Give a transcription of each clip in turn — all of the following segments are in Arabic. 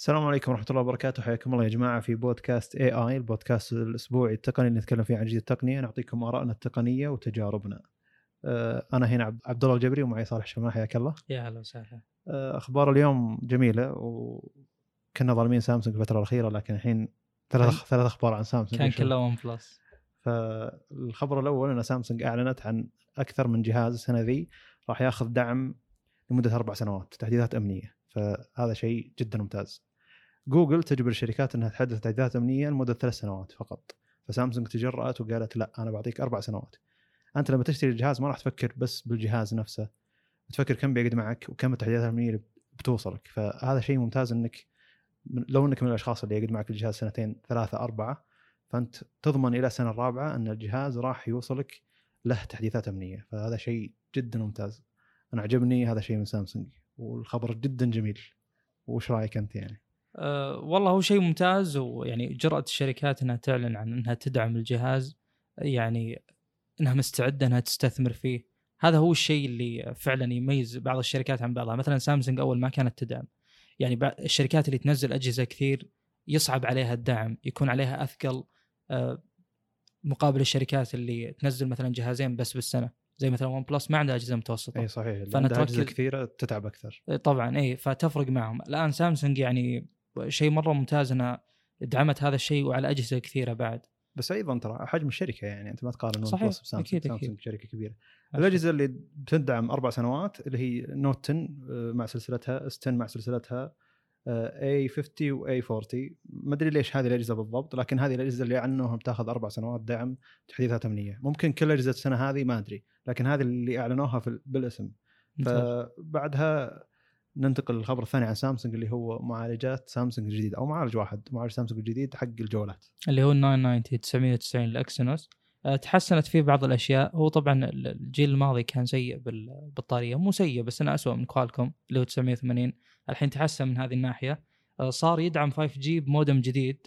السلام عليكم ورحمة الله وبركاته حياكم الله يا جماعة في بودكاست AI البودكاست الأسبوعي التقني اللي نتكلم فيه عن جديد التقنية نعطيكم آرائنا التقنية وتجاربنا. آه، أنا هنا عبد- الله الجبري ومعي صالح شمال حياك الله. يا هلا وسهلا آه، أخبار اليوم جميلة وكنا ظالمين سامسونج الفترة الأخيرة لكن الحين ثلاث ثلاث أخبار عن سامسونج كان. كله ون بلس فالخبر الأول أن سامسونج أعلنت عن أكثر من جهاز السنة ذي راح ياخذ دعم لمدة أربع سنوات تحديثات أمنية فهذا شيء جدا ممتاز. جوجل تجبر الشركات إنها تحدث تحديثات أمنية لمدة ثلاث سنوات فقط. فسامسونج تجرأت وقالت لا أنا بعطيك أربع سنوات. أنت لما تشتري الجهاز ما راح تفكر بس بالجهاز نفسه. تفكر كم بيقعد معك وكم التحديثات الأمنية اللي بتوصلك. فهذا شيء ممتاز إنك لو إنك من الأشخاص اللي يقعد معك الجهاز سنتين ثلاثة أربعة فأنت تضمن إلى السنة الرابعة إن الجهاز راح يوصلك له تحديثات أمنية. فهذا شيء جدا ممتاز. أنا عجبني هذا شيء من سامسونج. والخبر جدا جميل. وش رأيك أنت يعني؟ أه والله هو شيء ممتاز ويعني جرأة الشركات إنها تعلن عن إنها تدعم الجهاز يعني إنها مستعدة إنها تستثمر فيه. هذا هو الشيء اللي فعلا يميز بعض الشركات عن بعضها. مثلا سامسونج أول ما كانت تدعم. يعني الشركات اللي تنزل أجهزة كثير يصعب عليها الدعم يكون عليها أثقل أه مقابل الشركات اللي تنزل مثلا جهازين بس بالسنة. زي مثلا ون بلس ما عندها أجهزة متوسطة. إي صحيح. عندها أجهزة كثيرة تتعب أكثر. طبعا إي فتفرق معهم. الآن سامسونج يعني شيء مرة ممتاز انها دعمت هذا الشيء وعلى أجهزة كثيرة بعد. بس أيضا ترى حجم الشركة يعني أنت ما تقارن صحيح، ون بلس بسامسونج أكيد، أكيد. سامسونج شركة كبيرة. الأجهزة اللي بتدعم أربع سنوات اللي هي Note 10 آه، مع سلسلتها S 10 مع سلسلتها A 50 و A 40 ما أدري ليش هذه الأجهزة بالضبط لكن هذه الأجهزة اللي عنهم بتاخذ أربع سنوات دعم تحديثات أمنية. ممكن كل أجهزة السنة هذه ما أدري لكن هذه اللي أعلنوها في بالاسم. فبعدها ننتقل للخبر الثاني عن سامسونج اللي هو معالجات سامسونج الجديد أو معالج واحد معالج سامسونج الجديد حق الجوالات. اللي هو ال 990 990 ال Exynos. آه، تحسنت فيه بعض الأشياء. هو طبعا ال- الجيل الماضي كان سيء بالبطاريه مو سيء بس انه اسوء من كوالكوم اللي هو 980 الحين تحسن من هذه الناحية. آه، صار يدعم 5G بمودم جديد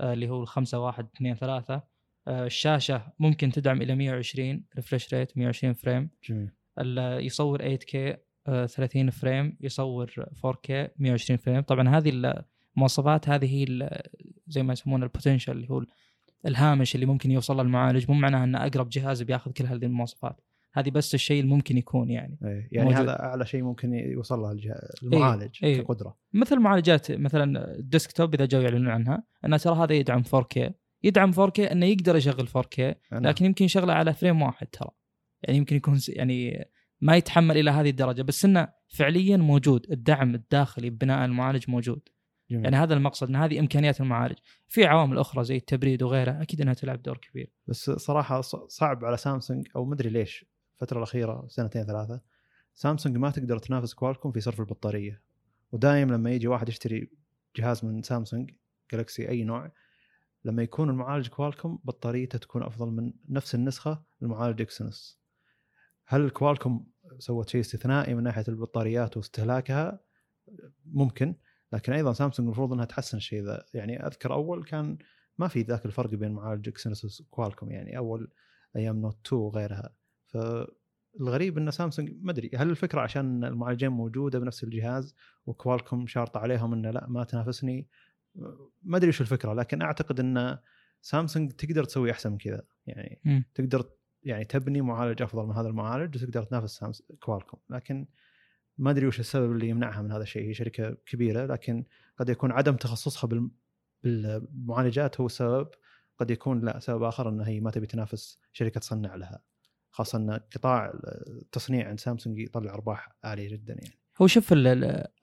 آه، اللي هو ال 5 1 2 3 الشاشة ممكن تدعم إلى 120 refresh rate 120 frame جميل. يصور 8K آه، 30 frame يصور 4K 120 frame. طبعا هذه المواصفات هذه هي زي ما يسمونه ال potential اللي هو الهامش اللي ممكن يوصل المعالج. مو معناها إن أقرب جهاز بياخذ كل هذه المواصفات. هذه بس الشيء اللي ممكن يكون يعني. إيه، يعني موجود. هذا أعلى شيء ممكن يوصل له الجه- المعالج إيه. كقدرة. مثل معالجات مثلا ال desktop إذا جو يعلنون عنها انه ترى هذا يدعم 4K يدعم 4K إنه يقدر يشغل 4K أنا لكن يمكن يشغله على frame واحد ترى. يعني يمكن يكون يعني ما يتحمل إلى هذه الدرجة بس إنه فعليا موجود. الدعم الداخلي ببناء المعالج موجود. جميل. يعني هذا المقصد إن هذه إمكانيات المعالج. في عوامل أخرى زي التبريد وغيرها أكيد إنها تلعب دور كبير. بس صراحة صعب على سامسونج أو مدري ليش الفترة الأخيرة سنتين ثلاثة سامسونج ما تقدر تنافس كوالكوم في صرف البطارية. ودايم لما يجي واحد يشتري جهاز من سامسونج جالكسي أي نوع لما يكون المعالج كوالكوم بطاريته تكون أفضل من نفس النسخة المعالج اكسينوس هل كوالكوم سوت شيء استثنائي من ناحية البطاريات واستهلاكها؟ ممكن لكن أيضا سامسونج المفروض إنها تحسن الشيء ذا. يعني أذكر أول كان ما في ذاك الفرق بين معالج اكسينوس وكوالكوم يعني أول أيام نوت 2 وغيرها. فالغريب إن سامسونج ما أدري هل الفكرة عشان المعالجين موجودة بنفس الجهاز وكوالكوم شارطة عليهم إنه لا ما تنافسني؟ ما أدري وش الفكرة لكن أعتقد إن سامسونج تقدر تسوي أحسن من كذا. يعني مم. تقدر يعني تبني معالج أفضل من هذا المعالج وتقدر تنافس كوالكوم. لكن ما أدري وش السبب اللي يمنعها من هذا الشيء. هي شركة كبيرة لكن قد يكون عدم تخصصها بال- بالمعالجات هو السبب. قد يكون لا سبب آخر انها هي ما تبي تنافس شركة تصنع لها. خاصة إن قطاع التصنيع عند سامسونج يطلع أرباح عالية جدا يعني. هو شوف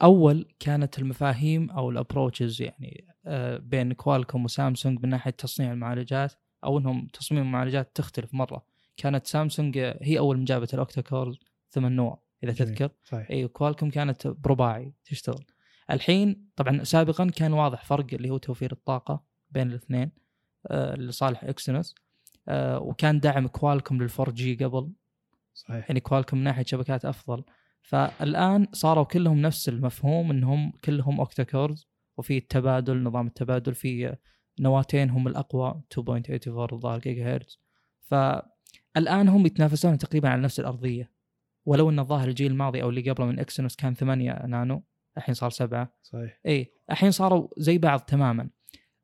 أول كانت المفاهيم أو ال approaches يعني آه، بين كوالكوم وسامسونج من ناحية تصنيع المعالجات أو إنهم تصميم المعالجات تختلف مرة. كانت سامسونج هي أول من جابت ال octa core 8 نوع إذا جميل. تذكر. صحيح. اي كوالكوم كانت برباعي تشتغل. الحين طبعا سابقا كان واضح فرق اللي هو توفير الطاقة بين الاثنين آه، لصالح إكسينوس. آه، وكان دعم كوالكوم لل 4G قبل. صحيح. يعني كوالكوم من ناحية شبكات أفضل. فالآن صاروا كلهم نفس المفهوم إنهم كلهم octa cores وفي التبادل نظام التبادل في نواتين هم الأقوى 2.84 الظاهر جيجا هرتز فالان هم يتنافسون تقريبا على نفس الأرضية. ولو أن الظاهر الجيل الماضي أو اللي قبله من اكسينوس كان 8 نانو الحين صار سبعة. صحيح. اي الحين صاروا زي بعض تماما.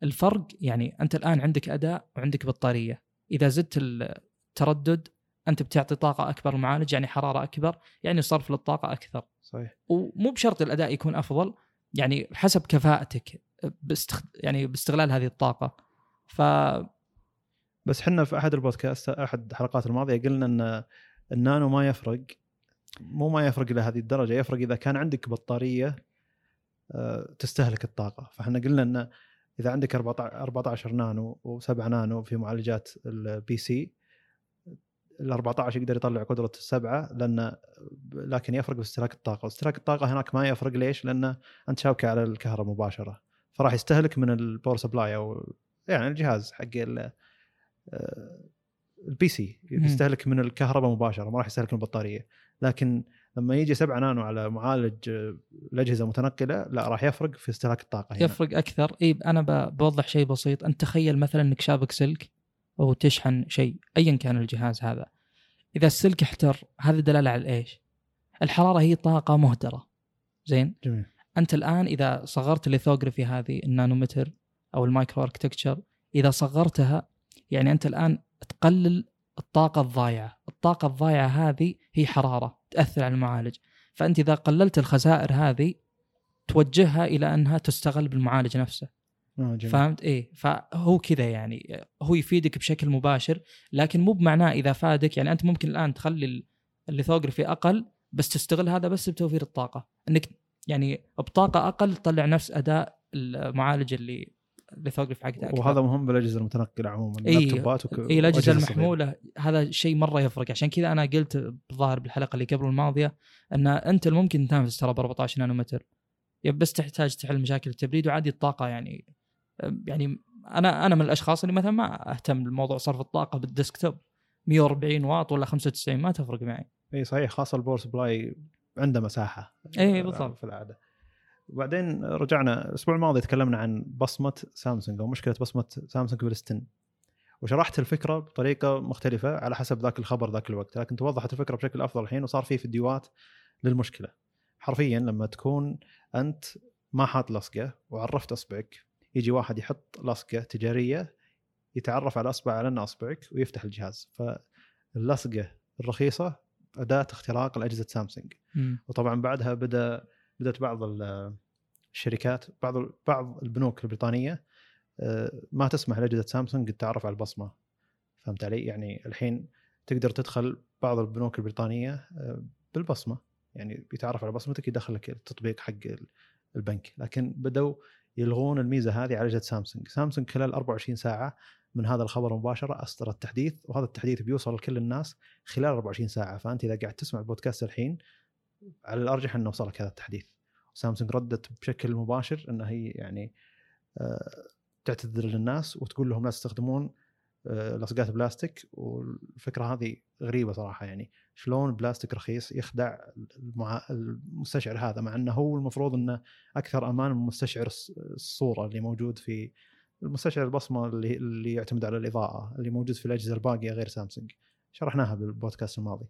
الفرق يعني أنت الآن عندك أداء وعندك بطارية. إذا زدت التردد أنت بتعطي طاقة أكبر المعالج يعني حرارة أكبر يعني صرف للطاقة أكثر. صحيح. ومو بشرط الأداء يكون أفضل يعني حسب كفاءتك باستخد... يعني باستغلال هذه الطاقة. ف بس إحنا في أحد البودكاست أحد الحلقات الماضية قلنا إن النانو ما يفرق مو ما يفرق إلى هذه الدرجة يفرق إذا كان عندك بطارية آه، تستهلك الطاقة. فإحنا قلنا إن إذا عندك 14 نانو و7 نانو في معالجات ال PC ال 14 يقدر يطلع قدرة السبعة لأن لكن يفرق باستهلاك الطاقة، واستهلاك الطاقة هناك ما يفرق ليش؟ لأن أنت شابكه على الكهرباء مباشرة. فراح يستهلك من ال power supply أو يعني الجهاز حق ال PC يستهلك من الكهرباء مباشرة ما راح يستهلك من البطارية. لكن لما يجي 7 نانو على معالج الأجهزة المتنقله لا راح يفرق في استهلاك الطاقة هنا. يفرق أكثر. إي أنا بوضح شيء بسيط. أنت تخيل مثلا إنك شابك سلك أو تشحن شيء ايا كان الجهاز هذا. إذا السلك احتر هذا دلالة على إيش؟ الحرارة هي طاقة مهدرة. زين؟ جميل. أنت الآن إذا صغرت ال lithography هذه النانومتر أو ال microarchitecture إذا صغرتها يعني أنت الآن تقلل الطاقة الضايعة. الطاقة الضايعة هذه هي حرارة تأثر على المعالج. فأنت إذا قللت الخسائر هذه توجهها إلى أنها تستغل بالمعالج نفسه. آه جميل. فهمت؟ إيه. فهو كذا يعني. هو يفيدك بشكل مباشر لكن مو بمعناه إذا فادك يعني أنت ممكن الآن تخلي ال lithography أقل بس تستغل هذا بس بتوفير الطاقة. إنك يعني بطاقة أقل تطلع نفس أداء المعالج اللي ال lithography حقته أكثر. وهذا مهم بالأجهزة المتنقلة عموما اي اللابتوبات وك... اي الأجهزة المحمولة هذا شيء مرة يفرق. عشان كذا أنا قلت بالظاهر بالحلقة اللي قبل الماضيه أن انت ممكن تنافس ترى ب 14 نانومتر بس تحتاج تحل مشاكل التبريد وعادي الطاقة يعني يعني أنا أنا من الأشخاص اللي مثلا ما أهتم بموضوع صرف الطاقة بال desktop. 140 واط ولا 95 ما تفرق معي. اي صحيح خاصة ال power supply عنده مساحة. اي بالضبط. في العادة. وبعدين رجعنا الأسبوع الماضي تكلمنا عن بصمة سامسونج أو مشكلة بصمة سامسونج بال S10 وشرحت الفكرة بطريقة مختلفة على حسب ذاك الخبر ذاك الوقت لكن توضحت الفكرة بشكل أفضل الحين وصار في فيديوهات للمشكلة. حرفيا لما تكون أنت ما حاط لصقة وعرفت أصبعك يجي واحد يحط لصقة تجارية يتعرف على أصبع على انه أصبعك ويفتح الجهاز. فاللصقة الرخيصة أداة اختراق لاجهزه سامسونج. وطبعا بعدها بدأ بدأت بعض الشركات بعض بعض البنوك البريطانية آه، ما تسمح لأجهزة سامسونج التعرف على البصمة. فهمت علي؟ يعني الحين تقدر تدخل بعض البنوك البريطانية آه، بالبصمة. يعني بيتعرف على بصمتك يدخل لك التطبيق حق البنك. لكن بدوا يلغون الميزة هذه على أجهزة سامسونج، سامسونج خلال 24 ساعة من هذا الخبر مباشره أصدر التحديث وهذا التحديث بيوصل لكل الناس خلال 24 ساعة. فأنت إذا قاعد تسمع البودكاست الحين على الأرجح إنه وصلك هذا التحديث. سامسونج ردت بشكل مباشر انها هي يعني آه، تعتذر للناس وتقول لهم لا تستخدمون آه، لصقات بلاستيك. والفكرة هذه غريبة صراحة يعني. شلون بلاستيك رخيص يخدع المستشعر هذا؟ مع إنه هو المفروض إنه أكثر أمان من مستشعر الصورة اللي موجود في المستشعر البصمة اللي اللي يعتمد على الإضاءة اللي موجود في الأجهزة الباقية غير سامسونج. شرحناها بالبودكاست الماضي.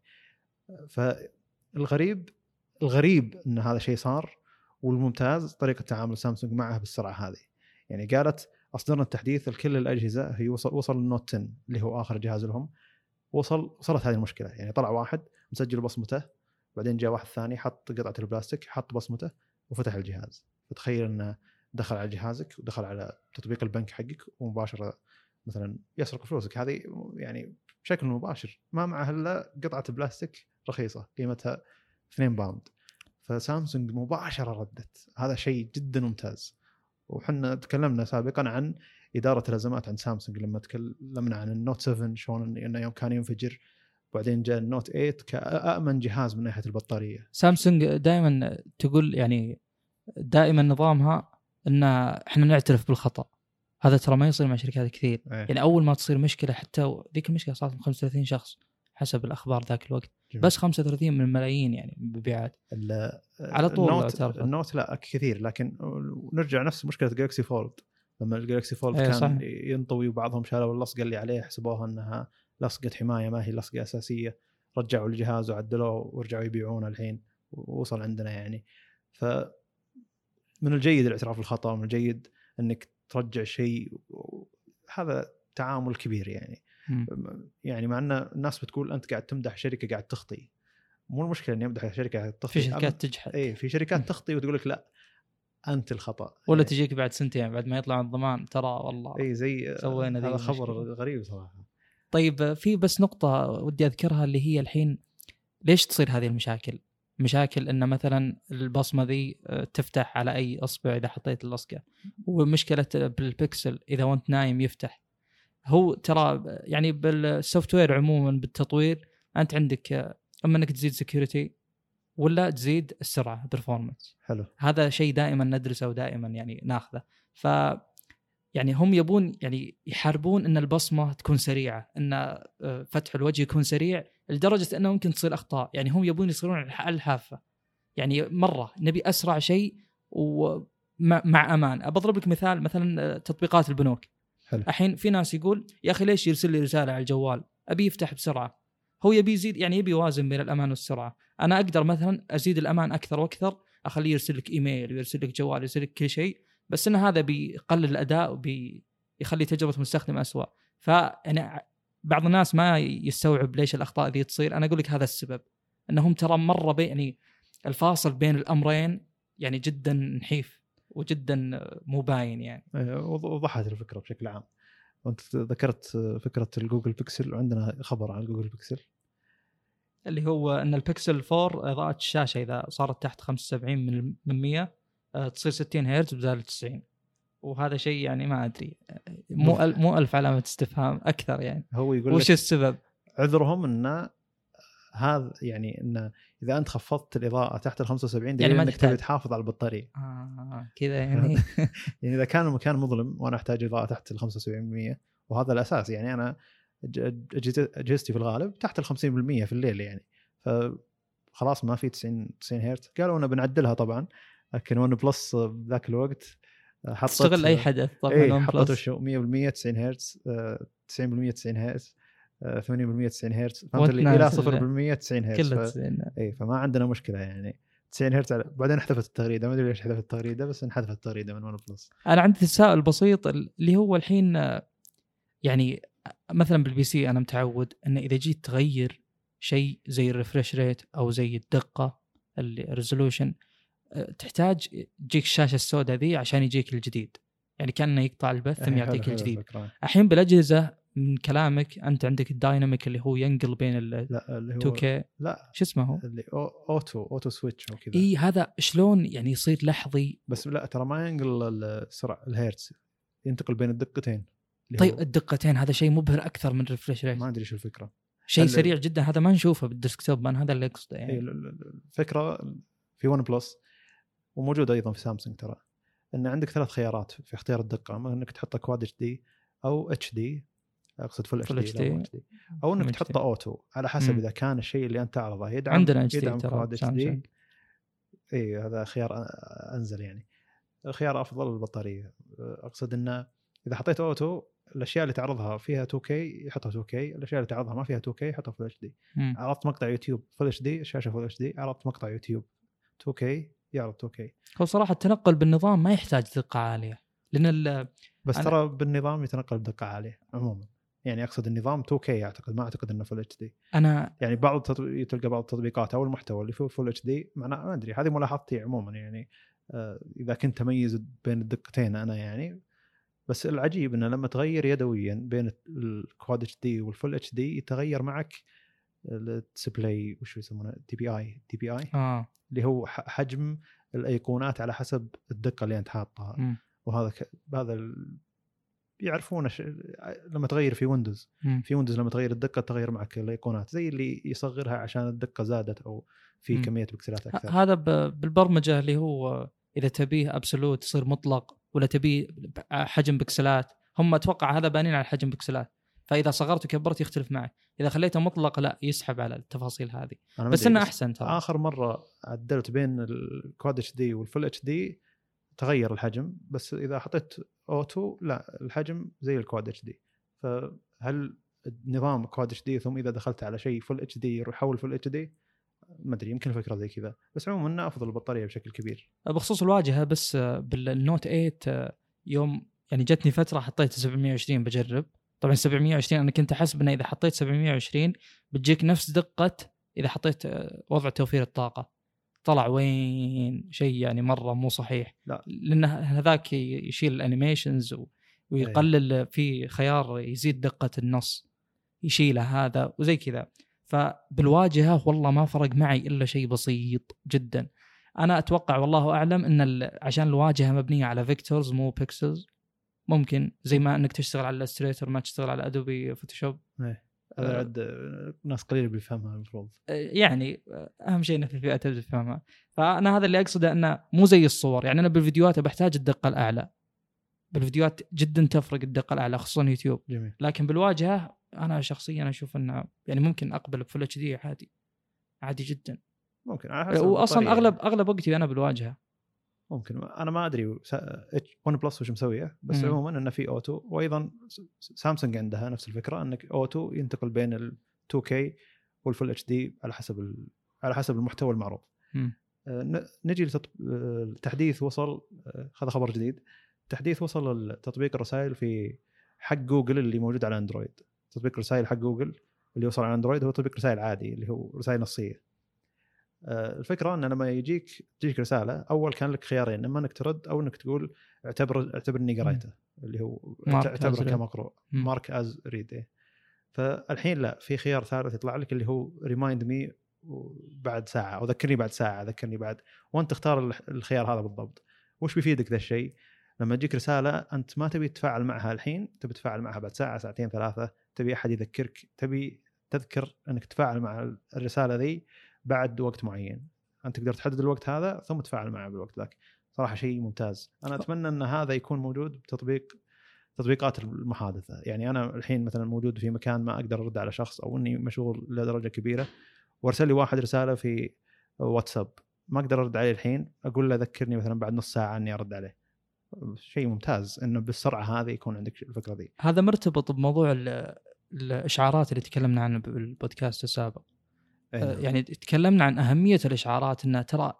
فالغريب الغريب إن هذا الشيء صار والممتاز طريقة تعامل سامسونج معه بالسرعة هذه. يعني قالت أصدرنا التحديث لكل الأجهزة هي وصل وصل النوت 10 اللي هو آخر جهاز لهم. وصل وصلت هذه المشكلة. يعني طلع واحد مسجل بصمته بعدين جاء واحد ثاني حط قطعة البلاستيك حط بصمته وفتح الجهاز. فتخيل إنه دخل على جهازك ودخل على تطبيق البنك حقك ومباشرة مثلا يسرق فلوسك. هذه يعني بشكل مباشر ما معه إلا قطعة بلاستيك رخيصة قيمتها 2 باوند. فسامسونج مباشرة ردت. هذا شيء جدا ممتاز. وحنا تكلمنا سابقا عن إدارة الأزمات عند سامسونج. لما تكلمنا عن النوت 7 شلون إنه يوم كان ينفجر بعدين جاء النوت 8 كامن جهاز من ناحية البطارية. سامسونج دائما تقول يعني دائما نظامها إن إحنا نعترف بالخطأ. هذا ترى ما يصير مع شركات كثير. أيه. يعني أول ما تصير مشكلة حتى ذيك المشكلة صارت من 35 شخص. حسب الأخبار ذاك الوقت. جميل. بس 35 من الملايين يعني مبيعات. على طول النوت, النوت لا كثير. لكن نرجع نفس مشكلة جالكسي فولد لما الجالكسي فولد كان صح. ينطوي وبعضهم شالوا اللصقة اللي عليه حسبوها إنها لصقة حماية ما هي لصقة أساسية. رجعوا الجهاز وعدلوه ورجعوا يبيعونه الحين. ووصل عندنا يعني. ف من الجيد الاعتراف بالخطأ من الجيد إنك ترجع شيء هذا تعامل كبير يعني. يعني مع إن الناس بتقول أنت قاعد تمدح شركة قاعد تخطي. مو المشكلة إني أمدح شركة قاعد تخطي في شركات تجحد. اي في شركات تخطي وتقول لك لا أنت الخطأ. ولا يعني تجيك بعد سنتين بعد ما يطلع الضمان ترى والله اي زي سوينا هذا خبر. غريب صراحة. طيب في بس نقطة ودي أذكرها اللي هي الحين ليش تصير هذه المشاكل؟ مشاكل إن مثلا البصمة ذي آه، تفتح على أي أصبع إذا حطيت اللصقه ومشكلة بالبكسل إذا وأنت نايم يفتح. هو ترى يعني بال software عموما بالتطوير أنت عندك أما إنك تزيد security ولا تزيد السرعة performance حلو. هذا شيء دائما ندرسه ودائما يعني ناخذه. ف يعني هم يبون يعني يحاربون إن البصمة تكون سريعة إن آه، فتح الوجه يكون سريع لدرجة إنه ممكن تصير أخطاء. يعني هم يبون يصيرون على الح- على الحافه يعني مرة نبي أسرع شيء ومع مع أمان. بضرب لك مثال مثلا آه، تطبيقات البنوك. الحين في ناس يقول يا أخي ليش يرسل لي رسالة على الجوال؟ أبي يفتح بسرعة. هو يبي يزيد يعني يبي يوازن بين الأمان والسرعة. أنا أقدر مثلا أزيد الأمان أكثر وأكثر أخليه يرسل لك إيميل ويرسل لك جوال يرسل لك كل شيء بس إن هذا بيقلل الأداء وبيخلي تجربة المستخدم اسوء ع- بعض الناس ما يستوعب ليش الأخطاء ذي تصير. أنا أقول لك هذا السبب. إنهم ترى مرة يعني الفاصل بين الأمرين يعني جدا نحيف. وجدا مو باين يعني. إيه، وض- وضحت الفكرة بشكل عام. وأنت ذكرت فكرة الجوجل بيكسل وعندنا خبر عن الجوجل بيكسل. اللي هو إن البكسل 4 إضاءة الشاشة إذا صارت تحت 75 من من 100 آه، تصير 60 هرتز بدال 90 وهذا شيء يعني ما أدري. مو مو ألف علامة استفهام أكثر يعني. هو يقول وش السبب؟ عذرهم إن هذا يعني إن إذا أنت خفضت الإضاءة تحت ال 75 دليل يعني ما إنك تحتاج. تبي تحافظ على البطارية. آه كذا يعني. يعني إذا كان المكان مظلم وأنا أحتاج إضاءة تحت ال 75% وهذا الأساس. يعني أنا أجهزتي في الغالب تحت ال 50% في الليل يعني. فخلاص ما في 90 90 هرتز. قالوا أنا بنعدلها طبعا لكن ون بلس ذاك الوقت حطت تستغل أي حدث طبعا اي ون حطت بلس. وشو 100% 90 هرتز آه، 90% 90 هرتز. آه، 80% 90 هرتز. فهمت اللي إلى نازل 0% 90 هرتز. كلها ف... 90 اي فما عندنا مشكلة يعني. 90 هرتز على... بعدين احذفت التغريده ما أدري ليش حذفت التغريده بس انحذفت التغريدة من ون بلس أنا عندي تساؤل بسيط اللي هو الحين آه، يعني مثلا بال PC أنا متعود إن إذا جيت تغير شيء زي ال refresh rate أو زي الدقة ال resolution تحتاج تجيك الشاشة السوداء ذي عشان يجيك الجديد. يعني كأنه يقطع البث ثم إيه، يعطيك الجديد. الحين بالأجهزة من كلامك أنت عندك ال dynamic اللي هو ينقل بين ال لا اللي هو 2K لا شو اسمه هو؟ اللي أو- auto auto switch أو كذا. إي هذا شلون يعني يصير لحظي؟ بس لا ترى ما ينقل السرعة الهيرتز. ينتقل بين الدقتين. طيب الدقتين هذا شيء مبهر أكثر من ال refresh rate ما أدري شو الفكرة. شيء سريع جدا هذا ما نشوفه بال desktop أنا هذا اللي أقصده يعني. ال- ال- الفكرة في ون بلس وموجودة أيضا في سامسونج ترى. إن عندك ثلاث خيارات في اختيار الدقة. اما إنك تحطه كواد اتش دي أو اتش دي أقصد full HD. أو إنك. تحطه auto على حسب مم. إذا كان الشيء اللي أنت تعرضه يدعم عندنا HD ترى سامسونج إي هذا خيار أنزل يعني. خيار أفضل للبطاريه أقصد إنه إذا حطيت auto الأشياء اللي تعرضها فيها 2K يحطها 2K الأشياء اللي تعرضها ما فيها 2K يحطها full HD. عرضت مقطع يوتيوب full HD الشاشة full HD عرضت مقطع يوتيوب 2K يعرض 2K هو صراحة التنقل بالنظام ما يحتاج دقة عالية لأن بس ترى بالنظام يتنقل بدقة عالية عموما. يعني أقصد النظام 2K أعتقد ما أعتقد إنه full HD أنا يعني بعض التطبيق تلقى بعض التطبيقات أو المحتوى اللي فيه full HD معناه ما أدري هذه ملاحظتي عموما يعني. آه، إذا كنت اميز بين الدقتين أنا يعني. بس العجيب إنه لما تغير يدويا بين ال quad HD وال full HD يتغير معك ال display وش يسمونه؟ دي بي اي دي بي اي آه. اللي هو حجم الأيقونات على حسب الدقة اللي أنت حاطها. وهذا ك... هذا ال... يعرفونه ش... لما تغير في ويندوز مم. في ويندوز لما تغير الدقة تغير معك الأيقونات زي اللي يصغرها عشان الدقة زادت أو في مم. كمية بكسلات أكثر. هذا ب- بالبرمجة اللي هو إذا تبيه absolute يصير مطلق ولا تبيه حجم بكسلات. هم أتوقع هذا بانين على حجم بكسلات. فإذا صغرت وكبرت يختلف معك إذا خليته مطلق لا يسحب على التفاصيل هذه. أنا بس إنه أحسن ترى. آخر مرة عدلت بين ال quad HD وال full HD تغير الحجم بس إذا حطيت auto لا الحجم زي ال quad HD فهل نظام quad HD ثم إذا دخلت على شيء full HD يحول full HD ما أدري يمكن الفكرة زي كذا. بس عموما إنه أفضل البطارية بشكل كبير. بخصوص الواجهة بس آه، بالنوت 8 آه، يوم يعني جتني فترة حطيت 720 بجرب. طبعا 720 أنا كنت احسب انه إذا حطيت 720 بتجيك نفس دقة إذا حطيت وضع توفير الطاقة. طلع وين شيء يعني مرة مو صحيح. لا. لأن هذاك يشيل الانيميشنز ويقلل في خيار يزيد دقة النص. يشيله هذا وزي كذا. فبالواجهة والله ما فرق معي إلا شيء بسيط جدا. أنا أتوقع والله أعلم إن عشان الواجهة مبنية على vectors مو pixels ممكن زي ما إنك تشتغل على Illustrator ما تشتغل على Adobe Photoshop هذا آه. عاد آه، ناس قليل بيفهمها المفروض. يعني أهم شيء انه في فئة تبدأ تفهمها. فأنا هذا اللي أقصده إنه مو زي الصور. يعني أنا بالفيديوهات بحتاج الدقة الأعلى. بالفيديوهات جدا تفرق الدقة الأعلى خصوصا يوتيوب. جميل. لكن بالواجهة أنا شخصيا أشوف إنه يعني ممكن أقبل ب full HD عادي. عادي جدا. ممكن على حسب واصلا. أغلب أغلب وقتي أنا بالواجهة. ممكن أنا ما أدري ون بلس وش مسوية بس مم. عموما إنه في auto وأيضا سامسونج عندها نفس الفكرة إنك auto ينتقل بين ال 2K وال full HD على حسب. على حسب المحتوى المعروض مم. آه، نجي للتحديث وصل آه، هذا خبر جديد تحديث وصل تطبيق الرسائل في حق جوجل اللي موجود على اندرويد تطبيق الرسائل حق جوجل اللي وصل على اندرويد هو تطبيق رسائل عادي اللي هو رسائل نصية آه، الفكرة إن لما يجيك تجيك رسالة أول كان لك خيارين إما إنك ترد أو إنك تقول اعتبر اعتبرني قريته اللي هو اعتبره. كمقروء. mark as read فالحين لا في خيار ثالث يطلع لك اللي هو remind me بعد ساعة أو ذكرني بعد ساعة ذكرني بعد. وأنت تختار الخ- الخيار هذا بالضبط. وش بيفيدك ذا الشيء؟ لما تجيك رسالة أنت ما تبي تتفاعل معها الحين تبي تتفاعل معها بعد ساعة ساعتين ثلاثة تبي أحد يذكرك تبي تذكر إنك تتفاعل مع الرسالة ذي بعد وقت معين. أنت تقدر تحدد الوقت هذا ثم تتفاعل معه بالوقت ذاك. صراحة شيء ممتاز. أنا أتمنى أن هذا يكون موجود بتطبيق تطبيقات المحادثة. يعني أنا الحين مثلا موجود في مكان ما أقدر أرد على شخص أو أني مشغول لدرجة كبيرة وأرسل لي واحد رسالة في واتساب. ما أقدر أرد عليه الحين. أقول له ذكرني مثلا بعد نص ساعة أني أرد عليه. شيء ممتاز إنه بالسرعة هذه يكون عندك الفكرة ذي. هذا مرتبط بموضوع ال- الإشعارات اللي تكلمنا عنه بالبودكاست السابق. نعم. يعني تكلمنا عن أهمية الإشعارات انها ترى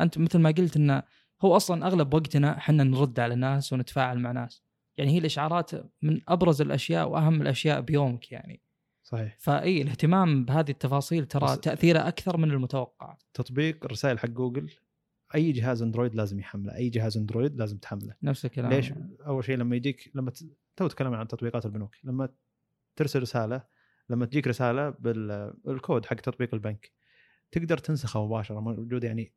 أنت مثل ما قلت إنه هو أصلا أغلب وقتنا إحنا نرد على ناس ونتفاعل مع ناس. يعني هي الإشعارات من أبرز الأشياء وأهم الأشياء بيومك يعني. صحيح. فإي الاهتمام بهذه التفاصيل ترى تأثيره أكثر من المتوقع. تطبيق الرسائل حق جوجل أي جهاز أندرويد لازم يحمله أي جهاز أندرويد لازم تحمله. نفس الكلام. ليش؟ أول شيء لما يجيك لما ت... تو تكلمنا عن تطبيقات البنوك لما ترسل رسالة لما تجيك رسالة بالكود حق تطبيق البنك تقدر تنسخه مباشرة موجود يعني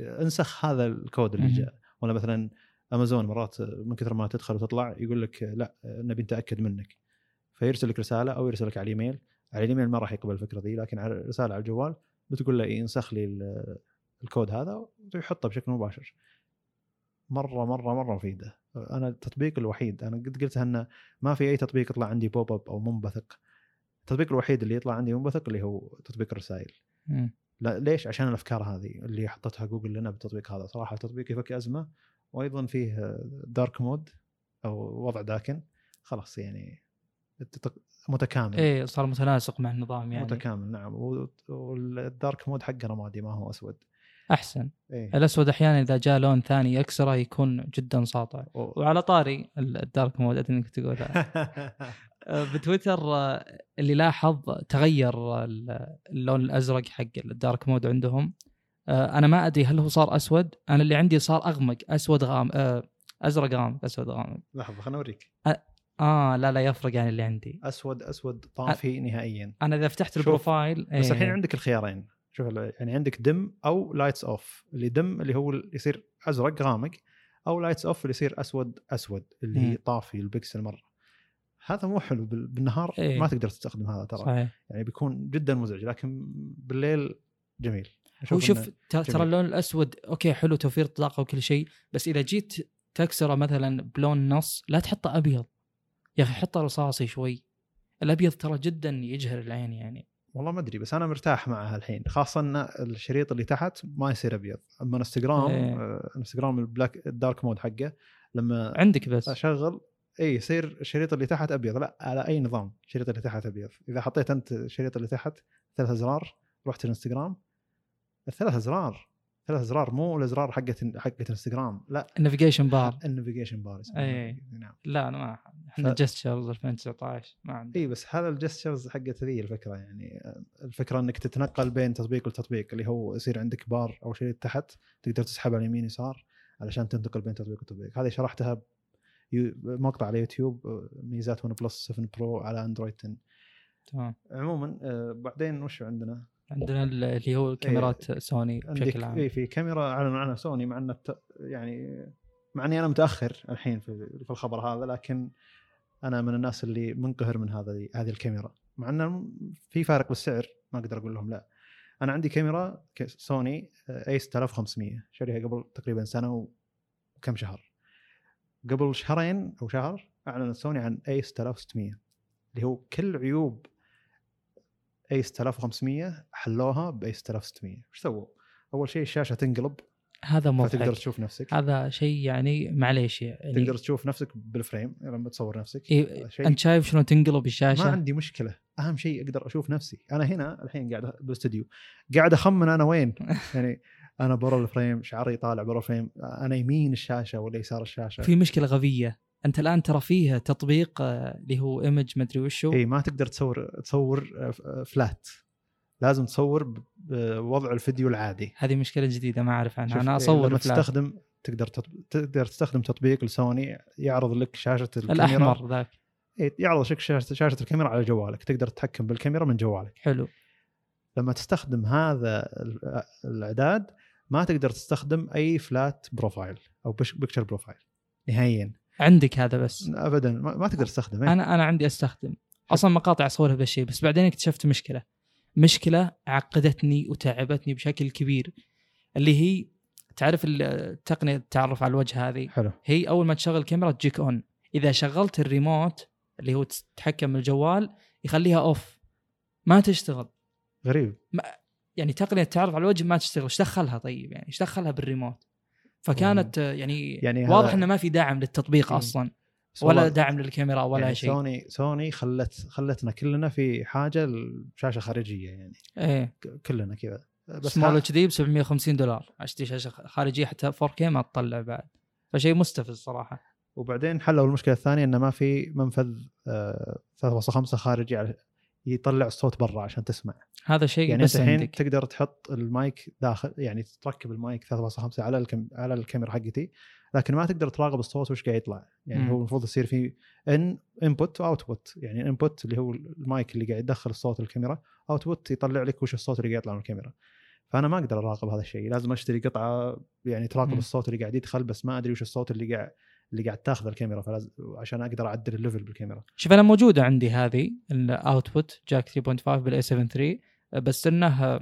انسخ هذا الكود اللي. جاء. ولا مثلا امازون مرات من كثر ما تدخل وتطلع يقول لك لا نبي نتأكد منك. فيرسل لك رسالة أو يرسل لك على الايميل على الإيميل ما راح يقبل الفكرة ذي لكن على رسالة على الجوال بتقول له إيه، انسخ لي ال- الكود هذا ويحطه بشكل مباشر. مرة مرة مرة مفيدة. أنا التطبيق الوحيد أنا قد قلت إنه ما في أي تطبيق يطلع عندي pop up أو منبثق. التطبيق الوحيد اللي يطلع عندي منبثق اللي هو تطبيق الرسائل. لا ليش؟ عشان الأفكار هذه اللي حطتها جوجل لنا بالتطبيق هذا. صراحة التطبيق يفك أزمة وأيضا فيه dark mode أو وضع داكن. خلاص يعني متكامل. إيه صار متناسق مع النظام يعني. متكامل نعم. وال dark mode حقه رمادي ما هو أسود. أحسن. إيه. الأسود أحيانا إذا جاء لون ثاني يكسره يكون جدا ساطع. و- وعلى طاري ال dark mode أدري إنك تقولها بتويتر آه، اللي لاحظ تغير ال- اللون الأزرق حق ال dark mode عندهم. آه، أنا ما أدري هل هو صار أسود. أنا اللي عندي صار أغمق أسود غامق آه، أزرق غامق أسود غامق. لحظة خليني أوريك. آه لا لا يفرق عن اللي عندي. أسود أسود طافي نهائيا. أنا إذا فتحت ال profile بس إيه، الحين عندك الخيارين. شوف يعني عندك dim أو lights off اللي dim اللي هو يصير أزرق غامق أو lights off اللي يصير أسود أسود. اللي مم. طافي البكسل مرة. هذا مو حلو بال- بالنهار إيه. ما تقدر تستخدم هذا ترى. صحيح. يعني بيكون جدا مزعج لكن بالليل جميل. هو أشوف شوف إنه ت- ترى. اللون الأسود okay حلو توفير طاقه وكل شيء بس إذا جيت تكسره مثلا بلون نص لا تحطه أبيض. يا أخي حطه رصاصي شوي. الأبيض ترى جدا يجهر العين يعني. والله ما أدري بس أنا مرتاح معها الحين خاصة إن الشريط اللي تحت ما يصير أبيض. أما إنستغرام إيه. آه، إنستغرام ال black ال dark mode حقه لما عندك بس. أشغل إي يصير الشريط اللي تحت أبيض. لا على أي نظام الشريط اللي تحت أبيض. إذا حطيت أنت الشريط اللي تحت ثلاث ازرار رحت الإنستغرام. الثلاث ازرار ثلاث ازرار مو الازرار حقت حقت إنستغرام لا. ال navigation bar ال navigation bar. أي. نعم لا أنا ما إحنا ف- gestures 2019 ما عندي إي بس هذا ال gestures حقت ذي الفكرة يعني. الفكرة إنك تتنقل بين تطبيق لتطبيق اللي هو يصير عندك بار أو شيء تحت تقدر تسحب على اليمين يسار علشان تنتقل بين تطبيق وتطبيق هذه شرحتها مقطع على يوتيوب آه، ميزات OnePlus 7 Pro على أندرويد 10 تمام. عموما آه، بعدين وش عندنا؟ عندنا ال- اللي هو كاميرات سوني عندك بشكل عام. اي في كاميرا اعلنوا عنها سوني مع ان الت- يعني مع إني أنا متأخر الحين في في الخبر هذا لكن أنا من الناس اللي منقهر من هذا هذه الكاميرا. مع إنه في فارق بالسعر ما أقدر أقول لهم لا. أنا عندي كاميرا سوني a6500 شاريها قبل تقريبا سنة وكم شهر. قبل شهرين أو شهر أعلنت سوني عن a6600 اللي هو كل عيوب a6500 حلوها ب a6600 إيش سووا؟ أول شيء الشاشة تنقلب هذا فتقدر مضحك تشوف نفسك. هذا شيء يعني معليش يعني تقدر تشوف نفسك بال frame لما تصور نفسك. إيه شيء أنت شايف شلون تنقلب ما الشاشه عندي مشكلة. أهم شيء أقدر أشوف نفسي. أنا هنا الحين قاعد بالاستوديو قاعد أخمن أنا وين. يعني أنا برا ال frame شعري طالع برا ال frame أنا يمين الشاشة ولا يسار الشاشة. في مشكلة غبية. أنت الآن ترى فيه تطبيق آه، اللي هو image مدري وشو. إي ما تقدر تصور تصور آه، flat لازم تصور بوضع الفيديو العادي. هذه مشكلة جديدة ما أعرف عنها. أنا إيه، أصور لما فلاش. تستخدم تقدر. تقدر تستخدم تطبيق لسوني يعرض لك شاشة الكاميرا. الأحمر ذاك. إيه، يعرض لك شاشه شاشة الكاميرا على جوالك. تقدر تتحكم بالكاميرا من جوالك. حلو. لما تستخدم هذا ال- الإعداد ما تقدر تستخدم أي flat profile أو picture profile نهائيا. عندك هذا بس. ابدا. ما, ما تقدر تستخدم. أنا أنا عندي أستخدم. أصلا مقاطع اصورها بهالشيء بس بعدين اكتشفت مشكلة. مشكلة عقدتني وتعبتني بشكل كبير اللي هي تعرف ال- تقنيه التعرف على الوجه هذه؟ حلو. هي أول ما تشغل الكاميرا تجيك on إذا شغلت الريموت اللي هو تتحكم الجوال يخليها off ما تشتغل. غريب. يعني تقنية التعرف على الوجه ما تشتغل إيش دخلها طيب يعني؟ إيش دخلها بالريموت؟ فكانت آه، يعني, يعني واضح إنه ما في داعم للتطبيق. أصلا ولا داعم للكاميرا ولا يعني شيء. سوني سوني خلت خلتنا كلنا في حاجة لشاشة خارجية يعني. إيه. كلنا كذا. بس سمول ها- اتش دي ب 750 دولار. أشتري شاشة خارجية حتى 4K ما تطلع بعد. فشيء مستفز صراحة. وبعدين حلوا المشكلة الثانية إنه ما في منفذ آه، 3.5 خارجي على- يطلع الصوت برا عشان تسمع. هذا شيء يعني بس الحين تقدر تحط المايك داخل يعني تركب المايك 3.5 على الكم على الكاميرا حقتي لكن ما تقدر تراقب الصوت وش قاعد يطلع. يعني مم. هو المفروض يصير في in input و output يعني input اللي هو المايك اللي قاعد يدخل الصوت الكاميرا output يطلع لك وش الصوت اللي قاعد يطلع من الكاميرا. فأنا ما أقدر أراقب هذا الشيء. لازم أشتري قطعة يعني تراقب مم. الصوت اللي قاعد يدخل بس ما أدري وش الصوت اللي قاعد اللي قاعد تاخذ الكاميرا فلازم عشان أقدر أعدل ال level بالكاميرا. شوف أنا موجودة عندي هذه ال output jack 3.5 بال a 7 3 بس إنه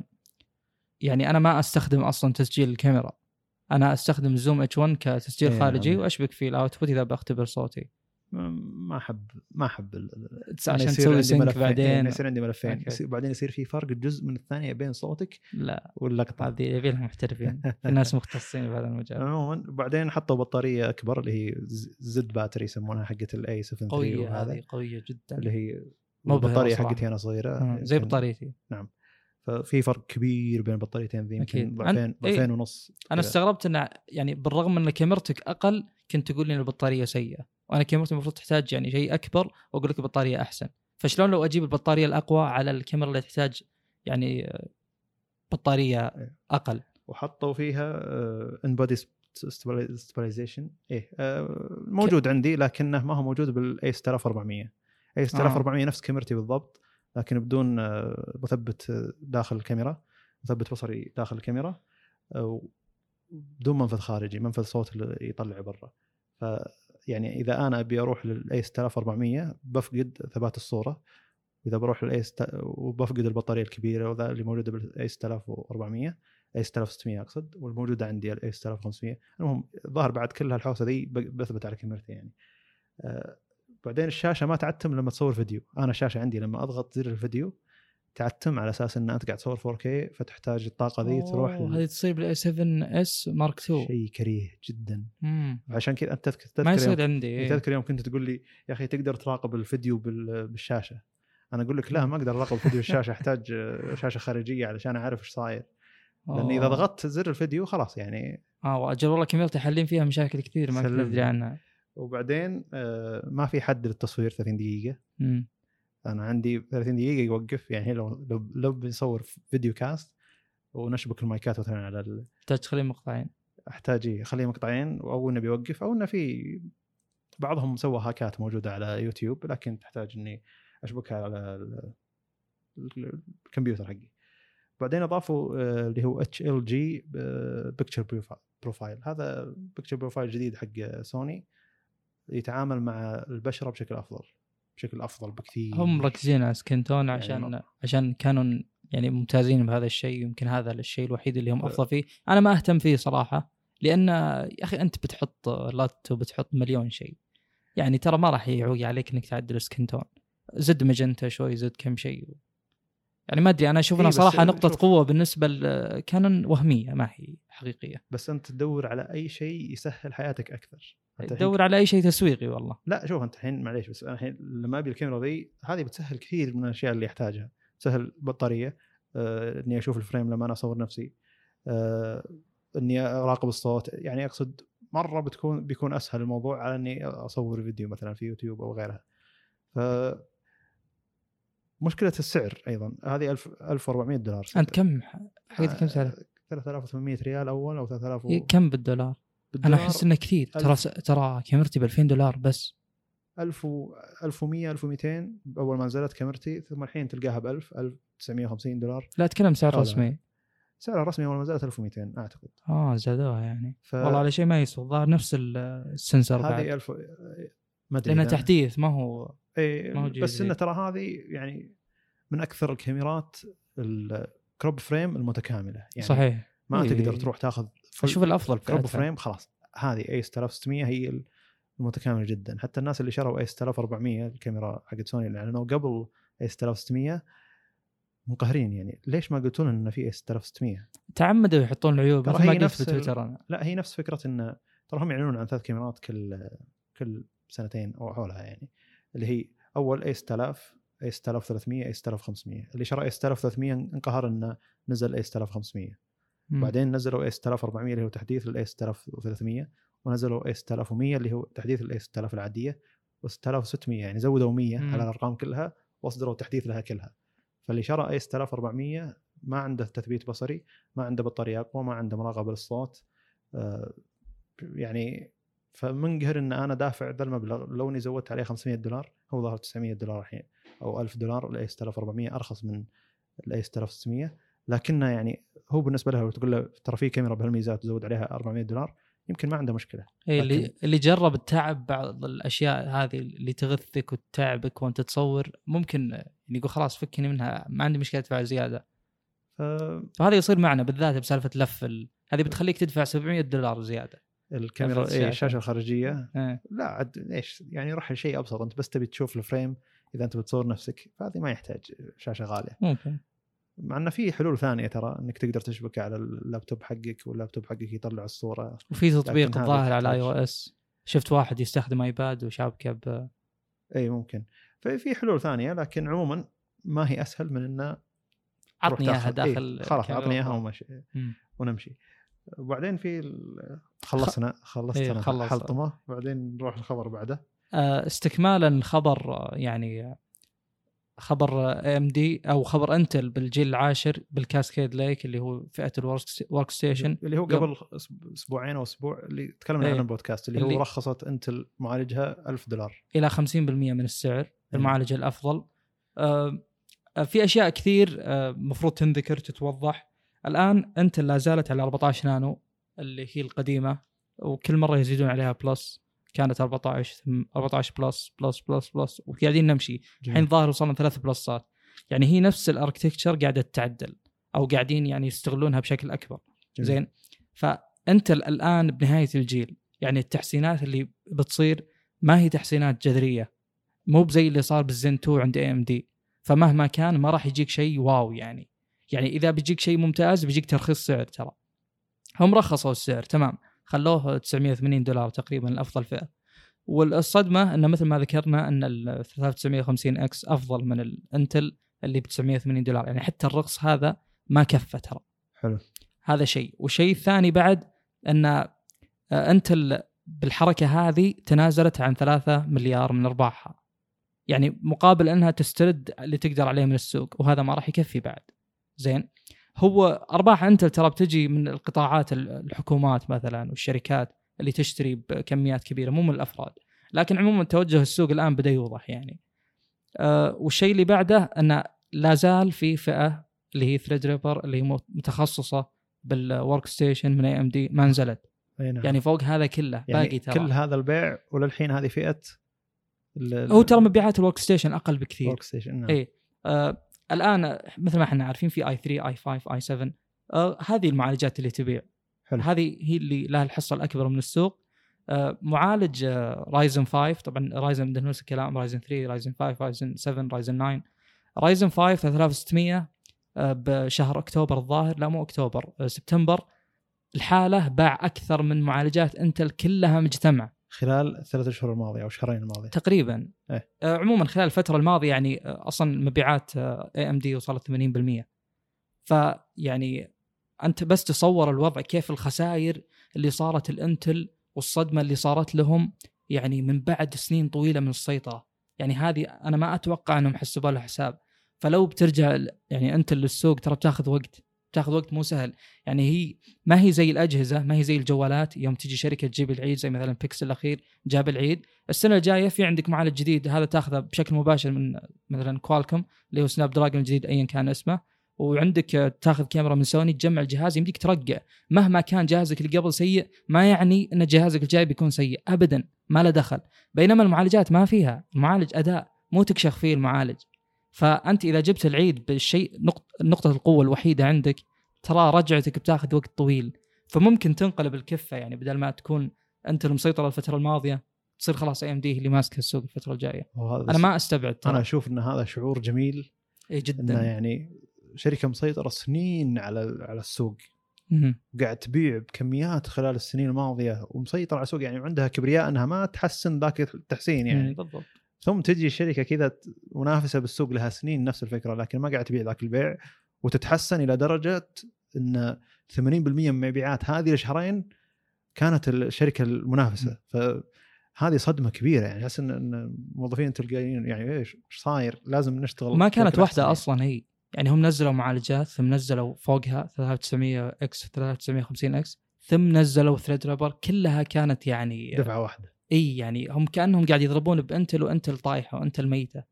يعني أنا ما أستخدم أصلا تسجيل الكاميرا. أنا أستخدم زوم H 1 كتسجيل إيه، خارجي. وأشبك فيه ال output إذا بختبر صوتي. ما أحب ما أحب عشان تسوي sync ملفين. بعدين. يصير عندي ملفين. okay. يصير في فرق جزء من الثانية بين صوتك لا. واللقطة. هذه يبي لها محترفين في ناس مختصين بهذا المجال. عموما بعدين حطوا بطارية أكبر اللي هي Z battery يسمونها حقت ال a 7 3 قوية هذه قوية جدا. اللي هي مبهرة البطارية. حقتي أنا صغيرة. زي بطاريتي. ففي فرق كبير بين البطاريتين ذي يمكن. ضعفين إيه. ضعفين ونص أنا. استغربت إن يعني بالرغم إن كاميرتك أقل كنت تقول لي إن البطارية سيئة وأنا كاميرتي المفروض تحتاج يعني شيء أكبر وأقول لك البطارية أحسن فشلون لو أجيب البطارية الأقوى على الكاميرا اللي تحتاج يعني آه، بطارية إيه. أقل وحطوا فيها in body stabilization إيه آه، موجود عندي لكنه ما هو موجود بال a 6400 a 6400 نفس كاميرتي بالضبط لكن بدون آه، مثبت آه، داخل الكاميرا مثبت بصري داخل الكاميرا آه، بدون منفذ خارجي منفذ صوت اللي يطلع برا. ف يعني إذا أنا أبي أروح لل a 6400 بفقد ثبات الصورة. إذا بروح لل a وبفقد البطارية الكبيرة وذا اللي موجودة بال a 6400 a 6600 أقصد والموجودة عندي ال a 6500 المهم ظهر بعد كل هالحوسه ذي بثبت على كاميرتي يعني. بعدين الشاشة ما تعتم لما تصور فيديو أنا الشاشه عندي لما أضغط زر الفيديو تعتم على أساس إن أنت قاعد تصور 4K فتحتاج الطاقة ذي تروح لل- هذه تصير بال a 7 S mark 2 شيء كريه جدا مم. عشان كذا أنت تذكر تذكر ما يوم- يصير عندي إيه. تذكر يوم كنت تقول لي يا أخي تقدر تراقب الفيديو بال- بالشاشة أنا أقول لك لا ما أقدر أراقب فيديو الشاشه أحتاج شاشة خارجية علشان أعرف إيش صاير لأن إذا. ضغطت زر الفيديو خلاص يعني آه وأجل والله كاميرتي حالين فيها مشاكل كثير ما كنت. أدري عنها وبعدين آه، ما في حد للتصوير 30 دقيقة. مم. أنا عندي 30 دقيقة يوقف. يعني لو لو, لو بنصور فيديو كاست ونشبك المايكات مثلا على ال... تحتاج تخليه مقطعين. أحتاج إيه، اخليه مقطعين أو إنه بيوقف أو إنه في بعضهم سوى hack ات موجودة على يوتيوب لكن تحتاج إني أشبكها على ال- ال- الكمبيوتر حقي. بعدين أضافوا آه، اللي هو HLG picture profile هذا picture profile جديد حق سوني. يتعامل مع البشرة بشكل أفضل بشكل أفضل بكثير. هم مركزين على skin tone يعني عشان ما- عشان كانوا يعني ممتازين بهذا الشيء يمكن هذا الشيء الوحيد اللي هم ف- أفضل فيه. أنا ما أهتم فيه صراحة لأن يا أخي أنت بتحط لات وبتحط مليون شيء. يعني ترى ما راح يعوق عليك إنك تعدل سكنتون. زد ماجنتا شوي زد كم شيء. يعني ما أدري أنا أشوف إيه انها صراحة نقطة شوف. قوة بالنسبة لكانون وهمية ما هي حقيقية. بس أنت تدور على أي شيء يسهل حياتك أكثر. تدور على أي شيء تسويقي والله. لا شوف أنت الحين معليش بس أنا الحين لما أبي الكاميرا ذي هذه بتسهل كثير من الأشياء اللي أحتاجها. تسهل بطاريه آه إني أشوف الفريم لما أنا أصور نفسي آه إني أراقب الصوت. يعني أقصد مرة بتكون بيكون أسهل الموضوع على إني أصور فيديو مثلا في يوتيوب أو غيرها. ف مشكلة السعر أيضا. هذه 1000 1400 دولار. أنت كم؟ حقيقة كم سعرها؟ آه، 3800 ريال أول أو 3000 و- إيه، كم بالدولار؟ أنا أحس إنه كثير. ترى ترى كاميرتي ب 2000 دولار بس. 1000 و 1100 1200 أول ما نزلت كاميرتي ثم الحين تلقاها ب 1000 1950 دولار. لا أتكلم سعر. رسمي. سعرها الرسمي أول ما نزلت 1200 أعتقد. آه زادوها يعني. ف... والله على شيء ما يسوى الظاهر نفس ال- ال sensor هذه بعد. 1000 ما أدري لأنه تحديث ما هو إيه ما هو. بس إنه ترى هذه يعني من أكثر الكاميرات ال crop frame المتكاملة. يعني صحيح. ما إيه. تقدر تروح تاخذ أشوف الأفضل فئتها. frame خلاص. هذه a 6600 هي المتكاملة جدا. حتى الناس اللي شروا a 6400 الكاميرا حقت سوني اللي اعلنوا قبل a 6600 منقهرين يعني. ليش ما قلتوا لنا إن في a 6600 تعمدوا يحطون العيوب مثل ما قلت نفس في تويتر أنا. لا هي نفس فكرة إن ترى هم يعلنون عن ثلاث كاميرات كل كل سنتين أو حولها يعني. اللي هي أول a 6000 a 6300 a 6500 اللي شرى a 6300 انقهر إنه نزل a 6500 مم. بعدين نزلوا a 6400 اللي هو تحديث لل a 6300 ونزلوا a 6100 اللي هو تحديث لل a 6000 العادية و 6600 يعني زودوا 100 مم. على الأرقام كلها وأصدروا تحديث لها كلها. فاللي شرى a 6400 ما عنده تثبيت بصري ما عنده بطارية أقوى ما عنده مراقبة للصوت آه، يعني فمنقهر إن أنا دافع ذا المبلغ لو إني زودت عليه 500 دولار هو ظهر 900 دولار الحين أو 1000 دولار ال a 6400 أرخص من ال a 6600 لكنه يعني هو بالنسبة له لو تقول له ترى في كاميرا بهالميزات تزود عليها 400 دولار يمكن ما عنده مشكلة. إيه اللي لكن- اللي جرب التعب بعض الأشياء هذه اللي تغثك وتتعبك وأنت تصور ممكن يعني يقول خلاص فكني منها ما عندي مشكلة ادفع زيادة. فهذا يصير معنا بالذات بسالفة لف ال- هذه بتخليك تدفع 700 دولار زيادة. فالكاميرا لفت إيه. الشاشة الخارجية. إيه. لا عاد إيش يعني روح لشيء أبسط. أنت بس تبي تشوف ال frame إذا أنت بتصور نفسك فهذه ما يحتاج شاشة غالية. ممكن. مع إنه في حلول ثانية ترى إنك تقدر تشبك على اللابتوب حقك واللابتوب حقك يطلع الصورة. وفي تطبيق الظاهر على اي أو اس شفت واحد يستخدم ايباد وشابكه ب إي ممكن. ففي حلول ثانية لكن عموما ما هي أسهل من إنه عطني إياها داخل إيه خلاص عطني إياها. ومشي. مم. ونمشي. وبعدين في خلصنا خلصت إيه، أنا خلص. حلطمة. بعدين نروح الخبر بعده. آه، استكمالا خبر آه، يعني خبر AMD أو خبر انتل بالجيل العاشر بال Cascade Lake اللي هو فئة ال workstation اللي هو قبل- أسبوعين أو أسبوع اللي تكلمنا إيه. عنه البودكاست اللي, اللي- هو رخصت انتل معالجها 1000 دولار. إلى 50% من السعر المعالج الأفضل. آه، آه، في أشياء كثير آه، مفروض تنذكر تتوضح. الآن انتل لا زالت على 14 نانو اللي هي القديمة وكل مرة يزيدون عليها plus. كانت 14 ثم 14 plus plus plus plus وقاعدين نمشي. الحين ظاهر وصلنا ثلاث plus ات. يعني هي نفس ال architecture قاعدة تتعدل أو قاعدين يعني يستغلونها بشكل أكبر. جميل. زين؟ فأنت الآن بنهاية الجيل يعني التحسينات اللي بتصير ما هي تحسينات جذرية. مو بزي اللي صار بالزين 2 عند AMD فمهما كان ما راح يجيك شيء wow يعني. يعني إذا بيجيك شيء ممتاز بيجيك ترخيص سعر ترى. هم رخصوا السعر تمام. خلوه 980 دولار تقريبا الافضل فئة. والصدمة إنه مثل ما ذكرنا إن ال 3950 X أفضل من الانتل اللي ب 980 دولار. يعني حتى الرخص هذا ما كفى ترى. حلو. هذا شيء. والشيء الثاني بعد إن إنتل بالحركة هذه تنازلت عن 3 مليار من أرباحها. يعني مقابل إنها تسترد اللي تقدر عليه من السوق وهذا ما راح يكفي بعد. زين؟ هو أرباح أنتل ترى بتجي من القطاعات الحكومات مثلا والشركات اللي تشتري بكميات كبيرة مو من الأفراد. لكن عموما توجه السوق الآن بدا يوضح يعني. أه والشيء اللي بعده انه لا زال في فئة اللي هي Threadripper اللي هي متخصصة بال workstation من AMD ما نزلت. نعم. يعني فوق هذا كله يعني باقي ترى. كل هذا البيع وللحين هذه فئة هو ترى مبيعات ال workstation أقل بكثير. workstation نعم. اي آه الآن مثل ما إحنا عارفين في i3 i5 i7 آه هذه المعالجات اللي تبيع. حلو. هذه هي اللي لها الحصة الأكبر من السوق. آه معالج آه Ryzen 5 طبعا Ryzen بدنا نفس الكلام Ryzen 3 Ryzen 5 Ryzen 7 Ryzen 9 Ryzen 5 3600 آه بشهر أكتوبر الظاهر لا مو أكتوبر آه سبتمبر. الحالة باع أكثر من معالجات انتل كلها مجتمع. خلال الثلاث أشهر الماضيه أو الشهرين الماضيه تقريبا. إيه. آه، عموما خلال الفترة الماضية يعني آه، أصلا مبيعات اي ام دي وصلت 80% فيعني أنت بس تصور الوضع كيف الخسائر اللي صارت الإنتل والصدمة اللي صارت لهم يعني من بعد سنين طويلة من السيطرة. يعني هذه أنا ما أتوقع إنهم حسبوا لها حساب. فلو بترجع يعني انت للسوق ترى بتاخذ وقت. بتاخذ وقت مو سهل. يعني هي ما هي زي الأجهزة ما هي زي الجوالات. يوم تجي شركة تجيب العيد زي مثلا بيكسل الأخير جاب العيد. السنة الجاية في عندك معالج جديد هذا تاخذه بشكل مباشر من مثلا Qualcomm اللي هو Snapdragon الجديد ايا كان اسمه. وعندك تاخذ كاميرا من سوني تجمع الجهاز يمديك ترقع. مهما كان جهازك اللي قبل سيء ما يعني إن جهازك الجاي بيكون سيء. ابدا ما له دخل. بينما المعالجات ما فيها. المعالج أداء مو تكشخ فيه المعالج. فأنت إذا جبت العيد بالشيء نقطة القوة الوحيدة عندك ترى رجعتك بتاخذ وقت طويل. فممكن تنقلب الكفة يعني بدل ما تكون أنت المسيطرة الفترة الماضية تصير خلاص اي ام دي اللي ماسكه السوق الفترة الجاية. أنا ما أستبعد ترى. أنا أشوف إن هذا شعور جميل. اي جدا. إنه يعني شركة مسيطرة سنين على على السوق. مهم. قاعد تبيع بكميات خلال السنين الماضية ومسيطره على السوق. يعني عندها كبرياء إنها ما تحسن ذاك التحسين يعني. بالضبط. ثم تجي شركة كذا منافسة بالسوق لها سنين نفس الفكرة لكن ما قاعد تبيع ذاك البيع وتتحسن إلى درجة إن 80% من مبيعات هذه الشهرين كانت الشركة المنافسة. فهذه صدمة كبيرة يعني أحس ان الموظفين تلقائيين يعني إيش صاير؟ لازم نشتغل ما كانت واحدة أصلا هي يعني هم نزلوا معالجات ثم نزلوا فوقها 3900 X 3950 X ثم نزلوا Threadripper كلها كانت يعني يعني دفعة واحدة. إي يعني هم كأنهم قاعد يضربون بإنتل وإنتل طايحة وإنتل ميتة.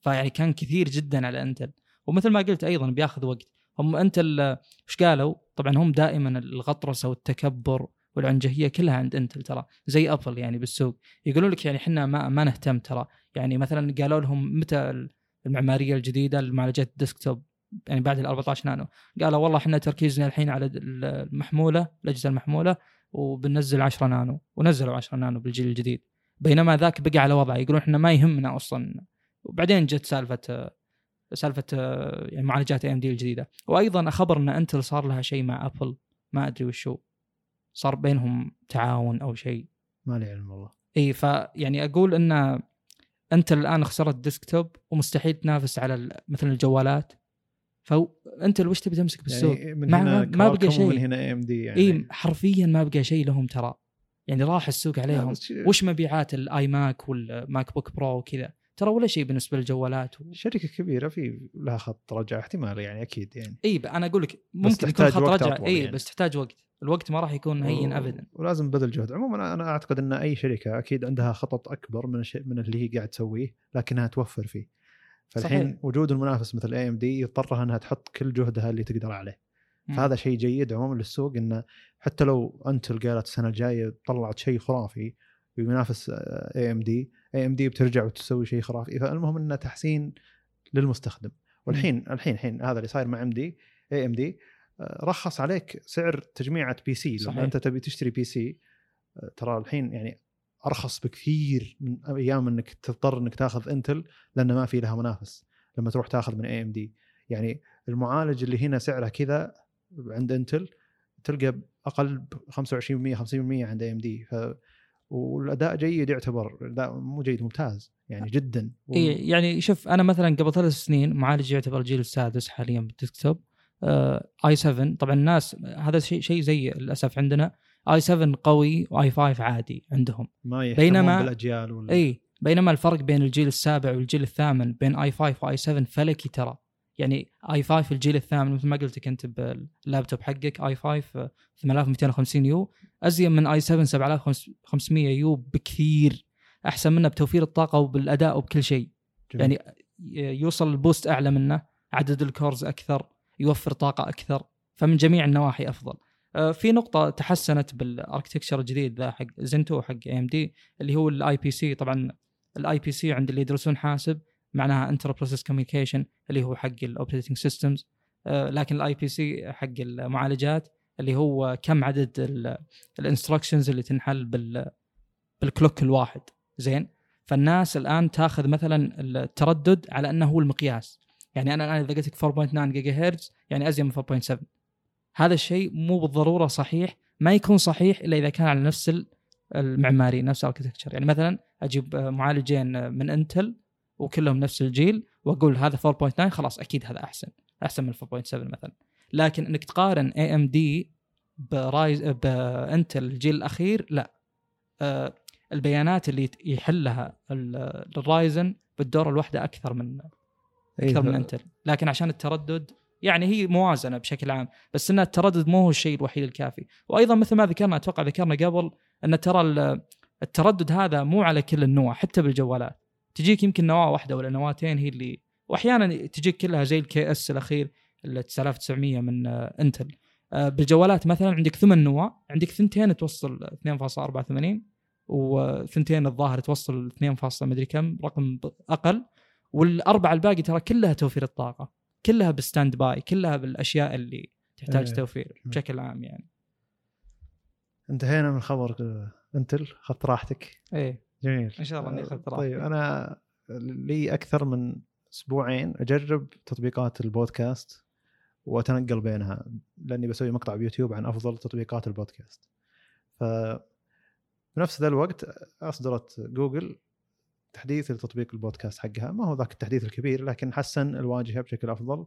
فيعني كان كثير جدا على إنتل. ومثل ما قلت أيضا بياخذ وقت. هم إنتل إيش قالوا؟ طبعا هم دائما الغطرسة والتكبر والعنجهية كلها عند إنتل ترى زي ابل يعني بالسوق. يقولون لك يعني إحنا ما ما نهتم ترى. يعني مثلا قالوا لهم متى المعمارية الجديدة لمعالجات الديسكتوب يعني بعد ال 14 نانو. قالوا والله إحنا تركيزنا الحين على المحمولة الأجهزة المحمولة. وبننزل 10 نانو ونزلوا 10 نانو بالجيل الجديد. بينما ذاك بقى على وضعه يقولون إحنا ما يهمنا أصلا. وبعدين جت سالفة سالفة يعني معالجات AMD الجديدة. وأيضا خبر إن انتل صار لها شيء مع ابل ما أدري وشو. صار بينهم تعاون أو شيء. ما لي علم والله. إي فيعني أقول إن انت الآن خسرت desktop ومستحيل تنافس على مثلا الجوالات. فانت وش تبي تمسك بالسوق؟ يعني من هنا ما- بقى شيء. ومن هنا AMD يعني. اي حرفيا ما بقى شيء لهم ترى. يعني راح السوق عليهم. وش مبيعات ال iMac وال MacBook Pro وكذا؟ ترى ولا شيء بالنسبة للجوالات و... شركة كبيرة في لها خط رجع احتمال يعني أكيد يعني. اي أنا أقول لك ممكن يكون خط رجع. اي يعني. بس تحتاج وقت. الوقت ما راح يكون هين و- ابدا. ولازم بذل جهد. عموما أنا أعتقد إن أي شركة أكيد عندها خطط أكبر من الشيء من اللي هي قاعد تسويه لكنها توفر فيه. فالحين صحيح. وجود المنافس مثل AMD يضطرها إنها تحط كل جهدها اللي تقدر عليه. فهذا شيء جيد عموما للسوق انه حتى لو أنتل قالت السنة الجاية طلعت شيء خرافي وينافس اي ام دي اي ام دي بترجع وتسوي شيء خرافي فالمهم إنه تحسين للمستخدم والحين الحين الحين هذا اللي صاير مع MD AMD رخص عليك سعر تجميعة PC. لما أنت تبي تشتري PC آه، ترى الحين يعني أرخص بكثير من أيام إنك تضطر إنك تأخذ إنتل لأن ما في لها منافس لما تروح تأخذ من AMD يعني المعالج اللي هنا سعره كذا عند إنتل تلقى أقل ب 25% 50% عند AMD ف والأداء جيد يعتبر لا مو جيد ممتاز يعني جدا. و- اي يعني شوف أنا مثلا قبل ثلاث سنين معالج يعتبر الجيل السادس حاليا بال desktop. i7 طبعا الناس هذا شيء شيء زي للأسف عندنا. i7 قوي و i5 عادي عندهم. ما بينما- بالأجيال ولا إي بينما الفرق بين الجيل السابع والجيل الثامن بين i5 و i7 فلكي ترى. يعني i5 الجيل الثامن مثل ما قلت لك أنت باللابتوب حقك i5 8250 U. ازين من i7 7500 U بكثير. أحسن منه بتوفير الطاقة وبالأداء وبكل شيء. جميل. يعني يوصل ال boost أعلى منه عدد ال cores أكثر يوفر طاقة أكثر. فمن جميع النواحي أفضل. في نقطة تحسنت بال architecture الجديد ذا حق زنتو حق AMD اللي هو ال IPC طبعا ال IPC عند اللي يدرسون حاسب معناها inter-process communication اللي هو حق ال operating systems لكن ال IPC حق المعالجات اللي هو كم عدد ال instructions اللي تنحل بال بال clock الواحد. زين؟ فالناس الآن تاخذ مثلا التردد على أنه هو المقياس. يعني أنا الآن إذا قلت لك 4.9 جيجا هرتز يعني ازين من 4.7 هذا الشيء مو بالضرورة صحيح ما يكون صحيح إلا إذا كان على نفس ال- المعماري نفس ال architecture يعني مثلا أجيب معالجين من انتل وكلهم نفس الجيل وأقول هذا 4.9 خلاص أكيد هذا أحسن أحسن من 4.7 مثلا. لكن إنك تقارن AMD Ryzen بانتل الجيل الأخير لا. آه، البيانات اللي يحلها ال- ال Ryzen بالدوره الواحدة أكثر من إيه، أكثر من انتل لكن عشان التردد يعني هي موازنة بشكل عام بس إن التردد مو هو الشيء الوحيد الكافي. وأيضا مثل ما ذكرنا أتوقع ذكرنا قبل إن ترى ال- التردد هذا مو على كل النوع حتى بالجوالات. تجيك يمكن نواة واحدة ولا نواتين هي اللي واحيانا تجيك كلها زي الكي اس الأخير ال 9900 من آه، إنتل. آه، بالجوالات مثلا عندك ثمان نواة عندك ثنتين توصل 2.84 وثنتين الظاهر توصل 2. فاصلة مدري كم رقم أقل. والأربعة الباقي ترى كلها توفير الطاقة. كلها بال standby كلها بالأشياء اللي تحتاج إيه. توفير بشكل عام يعني. انتهينا من خبر انتل اخذت راحتك. إيه. جميل. إن شاء الله إني أخذت راحتي. طيب أنا لي أكثر من أسبوعين أجرب تطبيقات البودكاست وأتنقل بينها لأني بسوي مقطع بيوتيوب عن أفضل تطبيقات البودكاست. ف بنفس ذا الوقت أصدرت جوجل تحديث لتطبيق البودكاست حقها. ما هو ذاك التحديث الكبير لكن حسن الواجهة بشكل أفضل.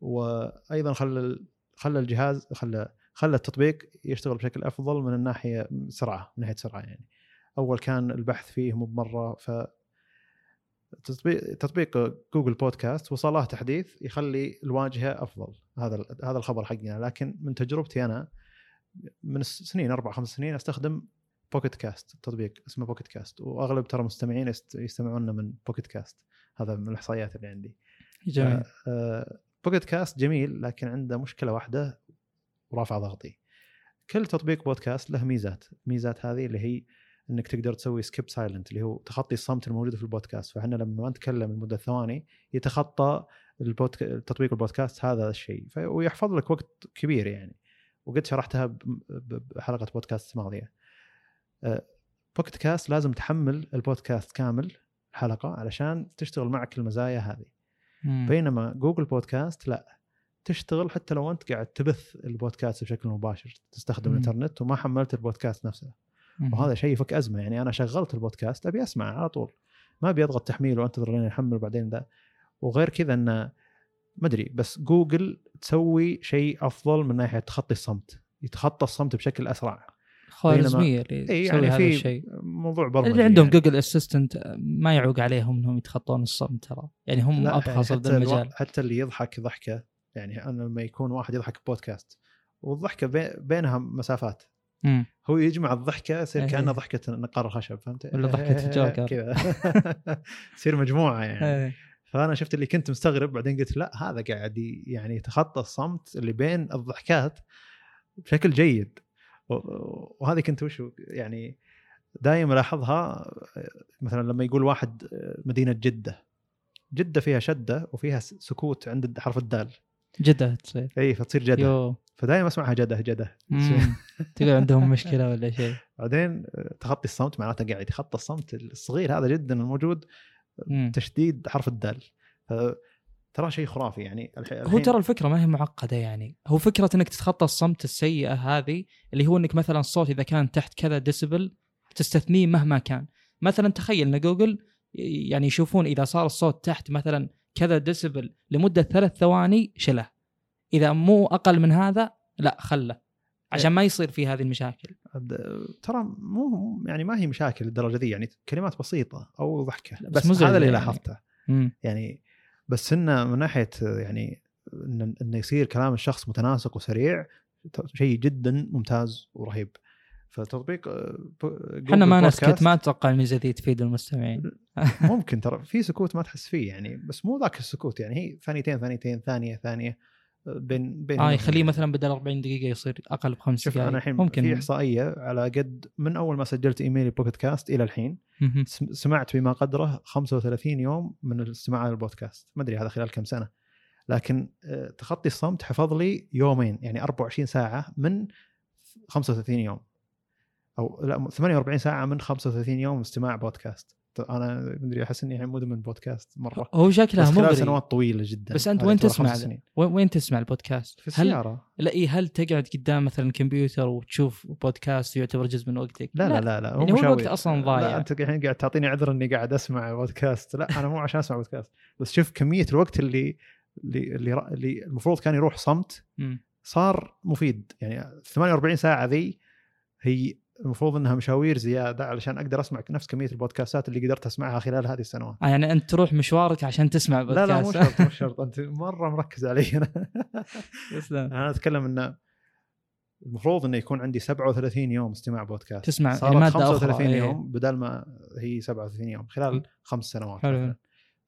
وأيضا خلى خلى الجهاز خلى خلى التطبيق يشتغل بشكل أفضل من الناحية سرعة من ناحية سرعة يعني. أول كان البحث فيه مو بمرة ف تطبيق تطبيق جوجل بودكاست وصل له تحديث يخلي الواجهة أفضل. هذا هذا الخبر حقنا. لكن من تجربتي أنا من سنين أربع خمس سنين أستخدم بوكيت كاست تطبيق اسمه بوكيت كاست وأغلب ترى مستمعين يست- يستمعون من بوكيت كاست هذا من الإحصائيات اللي عندي. جميل. آه، بوكيت كاست جميل لكن عنده مشكلة واحدة ورافع ضغطي. كل تطبيق بودكاست له ميزات. الميزات هذه اللي هي إنك تقدر تسوي skip silent اللي هو تخطي الصمت الموجود في البودكاست. فإحنا لما نتكلم لمده ثواني يتخطى البودك... تطبيق البودكاست هذا الشيء. ف... ويحفظ لك وقت كبير يعني. وقد شرحتها بحلقة بودكاست ماضية. بوكيت كاست لازم تحمل البودكاست كامل حلقة علشان تشتغل معك المزايا هذه مم. بينما جوجل بودكاست لا تشتغل حتى لو أنت قاعد تبث البودكاست بشكل مباشر تستخدم مم. الإنترنت وما حملت البودكاست نفسه مم. وهذا شيء يفك أزمة يعني أنا شغلت البودكاست أبي أسمع على طول ما أبي أضغط تحميل وأنتظر لين يحمل وبعدين ذا وغير كذا انه ما أدري بس جوجل تسوي شيء أفضل من ناحية تخطي الصمت يتخطى الصمت بشكل أسرع خوارزميه اللي تسوي يعني هذا في الشيء موضوع برمجي اللي عندهم يعني. Google Assistant ما يعوق عليهم إنهم يتخطون الصمت ترى يعني هم ابخص ذا حتى المجال حتى اللي يضحك ضحكة يعني أنا لما يكون واحد يضحك بودكاست والضحكة بي- بينها مسافات مم. هو يجمع الضحكة يصير إيه. كانها ضحكة نقار الخشب فهمت؟ ولا ضحكة الجوكر. كذا تصير مجموعة يعني إيه. فأنا شفت اللي كنت مستغرب بعدين قلت لا هذا قاعد يعني يتخطى الصمت اللي بين الضحكات بشكل جيد وهذه كنت وش يعني دائما ألاحظها مثلا لما يقول واحد مدينة جدة. جدة فيها شدة وفيها سكوت عند حرف الدال. جدة تصير. إي فتصير جدة. يو. فدائما أسمعها جدة جدة. تقول عندهم مشكلة ولا شيء. بعدين تخطي الصمت معناته قاعد يخطى الصمت الصغير هذا جدا الموجود. تشديد حرف الدال. ترى شيء خرافي يعني. الح- هو الحين ترى الفكرة ما هي معقدة يعني. هو فكرة إنك تتخطى الصمت السيئة هذه اللي هو إنك مثلا الصوت إذا كان تحت كذا ديسبل تستثنيه مهما كان. مثلا تخيل إن جوجل يعني يشوفون إذا صار الصوت تحت مثلا كذا ديسبل لمدة ثلاث ثواني شله. إذا مو أقل من هذا لا خله. عشان ما يصير في هذه المشاكل. ترى مو يعني ما هي مشاكل للدرجة ذي يعني كلمات بسيطة أو ضحكة. بس بس, هذا اللي يعني. لاحظته. يعني بس إنه من ناحية يعني انه يصير كلام الشخص متناسق وسريع شيء جدا ممتاز ورهيب. فتطبيق آه، إحنا ما نسكت ما أتوقع الميزه ذي تفيد المستمعين. ممكن ترى في سكوت ما تحس فيه يعني بس مو ذاك السكوت يعني هي ثانيتين ثانيتين ثانية ثانية. بين بين آه يخليه مثلا بدل 40 دقيقة يصير أقل بخمس شوف دقائق أنا الحين ممكن. في إحصائية على قد من أول ما سجلت إيميلي بوكيت كاست إلى الحين سمعت بما قدره 35 يوم من الاستماع للبودكاست ما أدري هذا خلال كم سنة. لكن آه، تخطي الصمت حفظ لي يومين يعني 24 ساعة من 35 يوم. أو لا 48 ساعة من 35 يوم استماع بودكاست. أنا ما أدري أحس إني الحين مدمن بودكاست مرة هو شكلها مغري سنوات طويلة جدا بس أنت وين تسمع. وين تسمع البودكاست؟ في هل السيارة لا إيه هل تقعد قدام مثلا كمبيوتر وتشوف بودكاست يعتبر جزء من وقتك؟ لا لا لا لا يعني هو الوقت. أصلاً ضايع. لا أنت الحين قاعد تعطيني عذر إني قاعد أسمع بودكاست لا أنا مو عشان أسمع بودكاست بس شوف كمية الوقت اللي اللي اللي, المفروض كان يروح صمت. صار مفيد يعني 48 ساعة ذي هي المفروض إنها مشاوير زيادة علشان أقدر أسمع نفس كمية البودكاستات اللي قدرت أسمعها خلال هذه السنوات آه يعني أنت تروح مشوارك عشان تسمع لا بودكاست لا مو شرط مو شرط أنت مرة مركز علي أنا تسلم. أنا أتكلم انه المفروض إنه يكون عندي 37 يوم استماع بودكاست تسمع صارت يعني مادة 35 أخرى، إيه. يوم بدل ما هي 37 يوم خلال خمس سنوات حلو.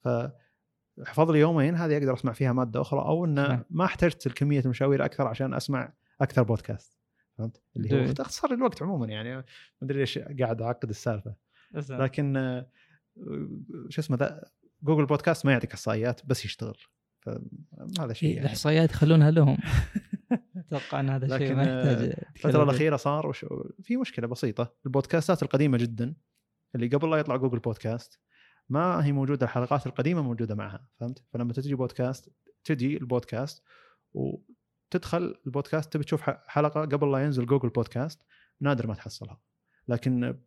فحفظ لي يومين هذه أقدر أسمع فيها مادة أخرى أو انه. ما احتجت الكميه المشاوير أكثر عشان أسمع أكثر بودكاست فهمت؟ اللي هو لي الوقت عموما يعني ما أدري ليش قاعد أعقد السالفة. لكن آه، شو اسمه ذا جوجل بودكاست ما يعطيك إحصائيات بس يشتغل فهذا شيء إيه، يعني. الإحصائيات يخلونها لهم أتوقع إن هذا شيء لكن، ما يحتاج آه، تتكلم الفترة فيه. الأخيرة صار وش... في مشكلة بسيطة البودكاستات القديمة جدا اللي قبل لا يطلع جوجل بودكاست ما هي موجودة الحلقات القديمة موجودة معها فهمت؟ فلما تجي بودكاست تجي البودكاست وتدخل البودكاست تبي تشوف ح- حلقة قبل لا ينزل جوجل بودكاست نادر ما تحصلها. لكن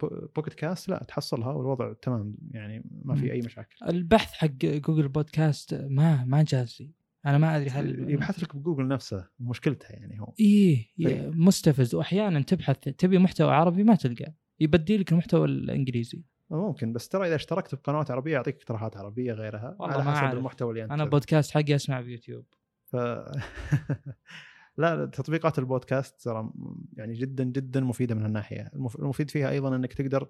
بو- بوكيت كاست لا تحصلها والوضع تمام يعني ما. في أي مشاكل. البحث حق جوجل بودكاست ما ما جاز لي أنا ما أدري هل يبحث لك بجوجل نفسه مشكلتها يعني هو. إيه طيب. إيه، مستفز. واحيانا تبحث تبي محتوى عربي ما تلقى. يبدي لك المحتوى الإنجليزي. ممكن بس ترى إذا اشتركت بقنوات عربية يعطيك اقتراحات عربية غيرها والله على حسب. المحتوى اللي أنت أنا بودكاست حقي أسمع بيوتيوب. ف... لا تطبيقات البودكاست ترى يعني جدا جدا مفيدة من هالناحية. المف- المفيد فيها أيضا إنك تقدر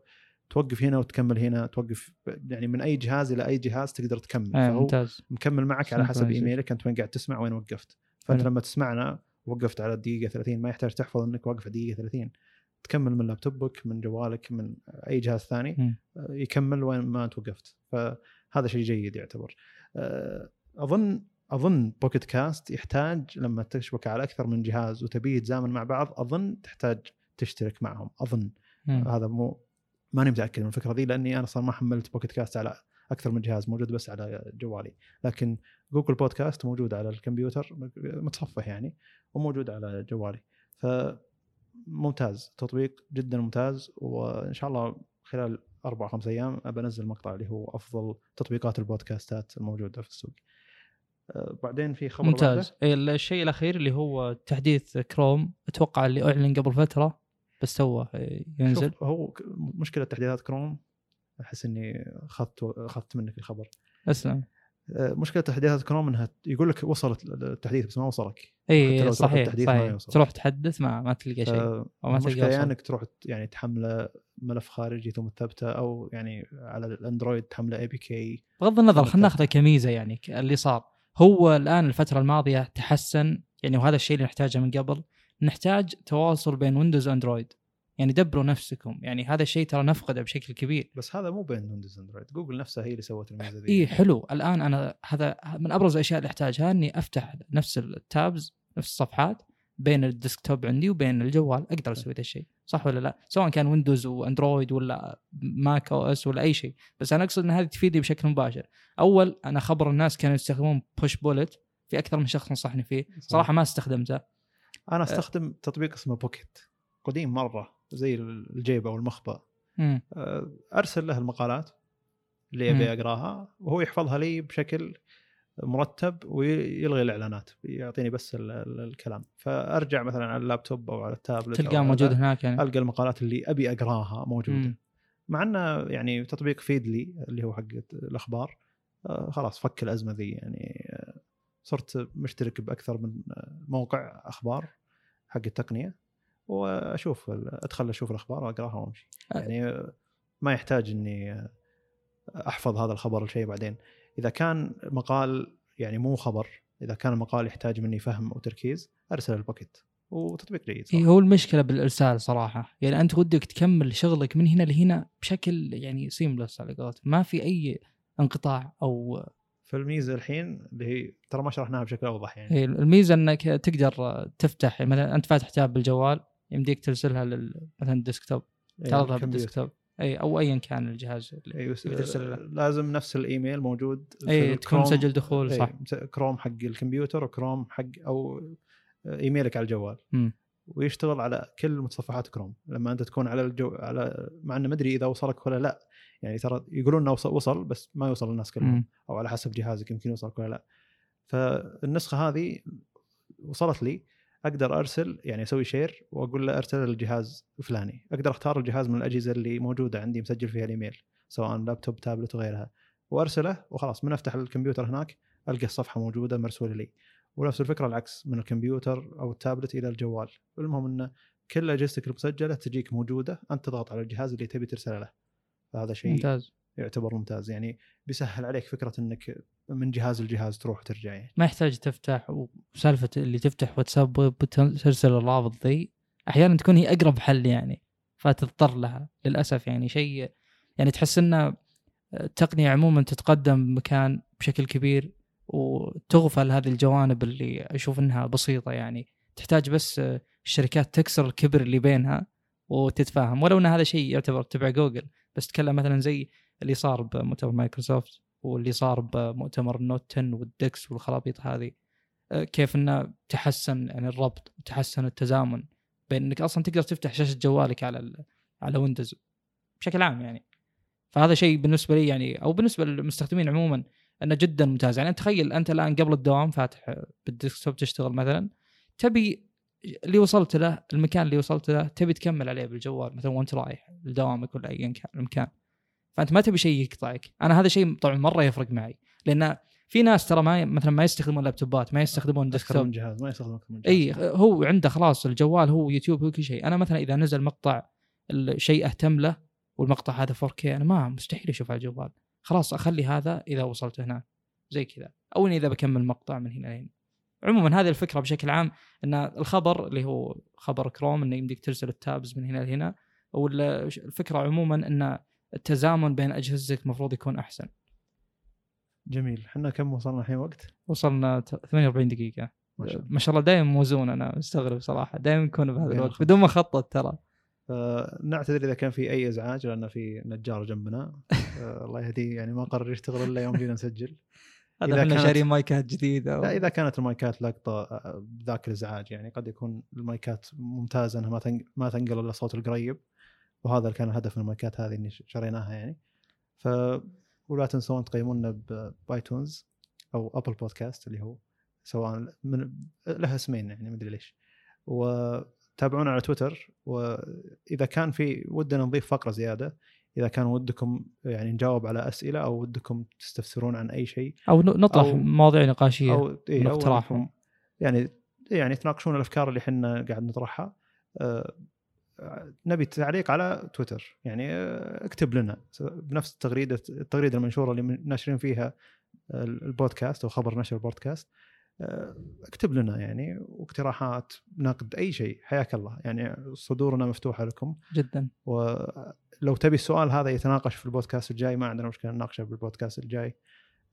توقف هنا وتكمل هنا توقف يعني من أي جهاز إلى أي جهاز تقدر تكمل. فهو ممتاز. مكمل معك على حسب. إيميلك أنت وين قاعد تسمع وين وقفت. فأنت. لما تسمعنا وقفت على الدقيقة 30 ما يحتاج تحفظ إنك واقف على الدقيقة 30 تكمل من لابتوبك من جوالك من أي جهاز ثاني. يكمل وين ما أنت وقفت. فهذا شيء جيد يعتبر. أظن أظن بوكيت كاست يحتاج لما تشبك على أكثر من جهاز وتبي يتزامن مع بعض أظن تحتاج تشترك معهم أظن مم. هذا مو ماني متأكد من الفكرة ذي لأني أنا صار ما حملت بوكيت كاست على أكثر من جهاز موجود بس على جوالي لكن جوجل بودكاست موجود على الكمبيوتر متصفح يعني وموجود على جوالي ف ممتاز تطبيق جدا ممتاز وإن شاء الله خلال أربع خمس أيام ابى انزل مقطع اللي هو أفضل تطبيقات البودكاستات الموجودة في السوق. بعدين في خبر ممتاز إيه، الشيء الأخير اللي هو تحديث كروم أتوقع اللي أعلن قبل فترة بس توه إيه،. ينزل هو مشكلة تحديثات كروم أحس إني أخذت أخذت منك الخبر. أسلم أه، مشكلة تحديثات كروم إنها يقول لك وصلت التحديث بس ما وصلك. اي لو تروح صحيح ما صحيح. تروح تحدث ما ما تلقى شيء أو ما تلقى وصل. إنك تروح يعني تحمله ملف خارجي ثم تثبته أو يعني على ال Android تحمله APK بغض النظر خلينا. ناخذه كميزة يعني اللي صار هو الآن الفترة الماضية تحسن يعني وهذا الشيء اللي نحتاجه من قبل. نحتاج تواصل بين Windows و Android يعني دبروا نفسكم. يعني هذا الشيء ترى نفقده بشكل كبير. بس هذا مو بين Windows Android Google نفسها هي اللي سوت الميزة ذي اي حلو. الآن أنا هذا من أبرز الأشياء اللي أحتاجها إني أفتح نفس ال tabs نفس الصفحات. بين ال desktop عندي وبين الجوال. أقدر أسوي ذا الشيء. صح ولا لا؟ سواء كان Windows و Android ولا macOS ولا أي شيء. بس أنا أقصد إن هذه تفيدني بشكل مباشر. أول أنا خبر الناس كانوا يستخدمون Pushbullet في أكثر من شخص نصحني فيه. صراحة ما استخدمته. أنا أستخدم تطبيق اسمه Pocket قديم مرة زي الجيب أو المخبأ. مم. أه، أرسل له المقالات اللي. أبي أقراها. وهو يحفظها لي بشكل مرتب ويلغي الإعلانات يعطيني بس ال- ال- الكلام. فأرجع مثلا على اللابتوب أو على التابلت تلقاه موجود هناك يعني؟ ألقى المقالات اللي أبي أقراها موجودة. مم. مع إنه يعني تطبيق فيدلي اللي هو حق الأخبار آه، خلاص فك الأزمة ذي يعني آه، صرت مشترك بأكثر من آه، موقع أخبار حق التقنية وأشوف ادخل أشوف الأخبار وأقراها وأمشي. يعني ما يحتاج إني أحفظ هذا الخبر لشيء بعدين. إذا كان مقال يعني مو خبر إذا كان المقال يحتاج مني فهم وتركيز أرسل الباكيت وتطبيق جيد صراحة. هو المشكلة بالإرسال صراحة يعني أنت ودك تكمل شغلك من هنا لهنا بشكل يعني سيملس على قولتهم ما في أي انقطاع أو فالميزه الحين اللي هي ترى ما شرحناها بشكل أوضح يعني الميزة إنك تقدر تفتح يعني مثلا أنت فاتح tab بالجوال يمديك ترسلها لل مثلا ال desktop تعرضها. بال desktop أي أو ايا كان الجهاز اللي اي بس تبي ترسل له. لازم نفس الإيميل موجود أي تكون. مسجل دخول صح كروم حق الكمبيوتر وكروم حق أو إيميلك على الجوال مم. ويشتغل على كل متصفحات كروم لما أنت تكون على الجو على مع إنه ما أدري إذا وصلك ولا لا يعني ترى يقولون إنه وصل, بس ما يوصل للناس كلهم. أو على حسب جهازك يمكن يوصلك ولا لا فالنسخة هذه وصلت لي أقدر أرسل يعني أسوي share وأقول له أرسل الجهاز الفلاني. أقدر أختار الجهاز من الأجهزة اللي موجودة عندي مسجل فيها الإيميل سواء laptop tablet وغيرها. وأرسله وخلاص من أفتح الكمبيوتر هناك ألقى الصفحة موجودة مرسوله لي. ونفس الفكرة العكس من الكمبيوتر أو التابلت إلى الجوال. المهم انه كل أجهزتك المسجلة تجيك موجودة أنت تضغط على الجهاز اللي تبي ترسله له. فهذا شيء ممتاز. يعتبر ممتاز. يعني بيسهل عليك فكرة إنك من جهاز لجهاز تروح وترجع يعني. ما يحتاج تفتح وسالفة اللي تفتح واتساب وترسل الرابط ذي أحيانا تكون هي أقرب حل يعني فتضطر لها للأسف يعني. شيء يعني تحس إن التقنية عموما تتقدم بمكان بشكل كبير وتغفل هذه الجوانب اللي أشوف إنها بسيطة يعني. تحتاج بس الشركات تكسر الكبر اللي بينها وتتفاهم. ولو إن هذا شيء يعتبر تبع جوجل بس تكلم مثلا زي اللي صار بمؤتمر مايكروسوفت واللي صار بمؤتمر ال Note 10 وال DeX والخرابيط هذه. أه، كيف إنه تحسن يعني الربط وتحسن التزامن بين انك أصلا تقدر تفتح شاشة جوالك على. على Windows بشكل عام يعني. فهذا شيء بالنسبة لي يعني أو بالنسبة للمستخدمين عموما إنه جدا ممتاز. يعني تخيل أنت الآن قبل الدوام فاتح بال desktop تشتغل مثلا تبي اللي وصلت له المكان اللي وصلت له تبي تكمل عليه بالجوال مثلا وأنت رايح لدوامك ولا ايا كان المكان. فأنت ما تبي شيء يقطعك. أنا هذا شيء طبعا مرة يفرق معي. لأن في ناس ترى ما مثلا ما يستخدمون لابتوبات ما يستخدمون desktop جهاز ما يستخدم أكثر من جهاز. اي هو عنده خلاص الجوال هو يوتيوب هو كل شيء. أنا مثلا إذا نزل مقطع الشيء أهتم له والمقطع هذا 4K أنا ما مستحيل أشوف على الجوال. خلاص أخلي هذا إذا وصلت هناك زي كذا. أو إني إذا بكمل مقطع من هنا لهنا. عموما هذه الفكرة بشكل عام إن الخبر اللي هو خبر كروم إنه يمديك ترسل التابز من هنا لهنا والفكرة عموما إن التزامن بين أجهزتك المفروض يكون أحسن. جميل. إحنا كم وصلنا الحين وقت؟ وصلنا ت- 48 دقيقة. ما شاء الله. ما شاء الله دائما موزون أنا مستغرب صراحة. دائما نكون بهذا الوقت. بدون ما اخطط ترى نعتذر إذا كان في أي إزعاج لأن في نجار جنبنا. آه، الله يهديه يعني ما قرر يشتغل إلا يوم جينا نسجل. هذا إحنا شارين مايكات جديدة لا إذا كانت المايكات لقطة آه، بذاك الإزعاج يعني قد يكون المايكات ممتازة إنها ما تنق- ما تنقل إلا الصوت القريب. وهذا اللي كان الهدف من المايكات هذه اللي شريناها يعني. ف ولا تنسون تقيمونا ب iTunes أو Apple Podcasts اللي هو سواء من لها اسمين يعني مدري ليش. وتابعونا على تويتر. وإذا كان في ودنا نضيف فقرة زيادة. إذا كان ودكم يعني نجاوب على أسئلة أو ودكم تستفسرون عن أي شيء أو نطرح أو- مواضيع نقاشية أو إيه. إنكم يعني يعني تناقشون الأفكار اللي إحنا قاعد نطرحها. آه، نبي تعليق على تويتر. يعني آه، اكتب لنا بنفس التغريدة التغريدة المنشورة اللي ناشرين فيها البودكاست أو خبر نشر البودكاست. آه، اكتب لنا يعني واقتراحات نقد أي شيء. حياك الله. يعني صدورنا مفتوحة لكم. جدا. ولو تبي السؤال هذا يتناقش في البودكاست الجاي ما عندنا مشكلة نناقشه بالبودكاست الجاي.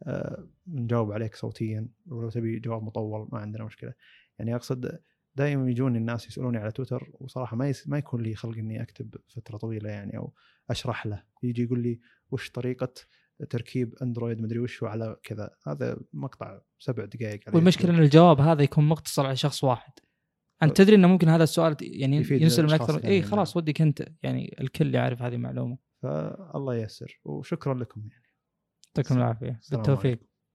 آه، نجاوب عليك صوتيا. ولو تبي جواب مطول ما عندنا مشكلة. يعني أقصد دائما يجوني الناس يسألوني على تويتر وصراحة ما يس... ما يكون لي خلق إني أكتب فترة طويلة يعني أو أشرح له. يجي يقول لي وش طريقة تركيب أندرويد مدري وش على كذا. هذا مقطع سبع دقائق والمشكلة. ان الجواب هذا يكون مقتصر على شخص واحد. أنت تدري إنه ممكن هذا السؤال يعني يفيد ينسل من الأشخاص أكثر. اي خلاص ودك أنت. يعني الكل يعرف هذه المعلومة. فالله ييسر. وشكرا لكم يعني. يعطيكم العافية. بالتوفيق. عليكم.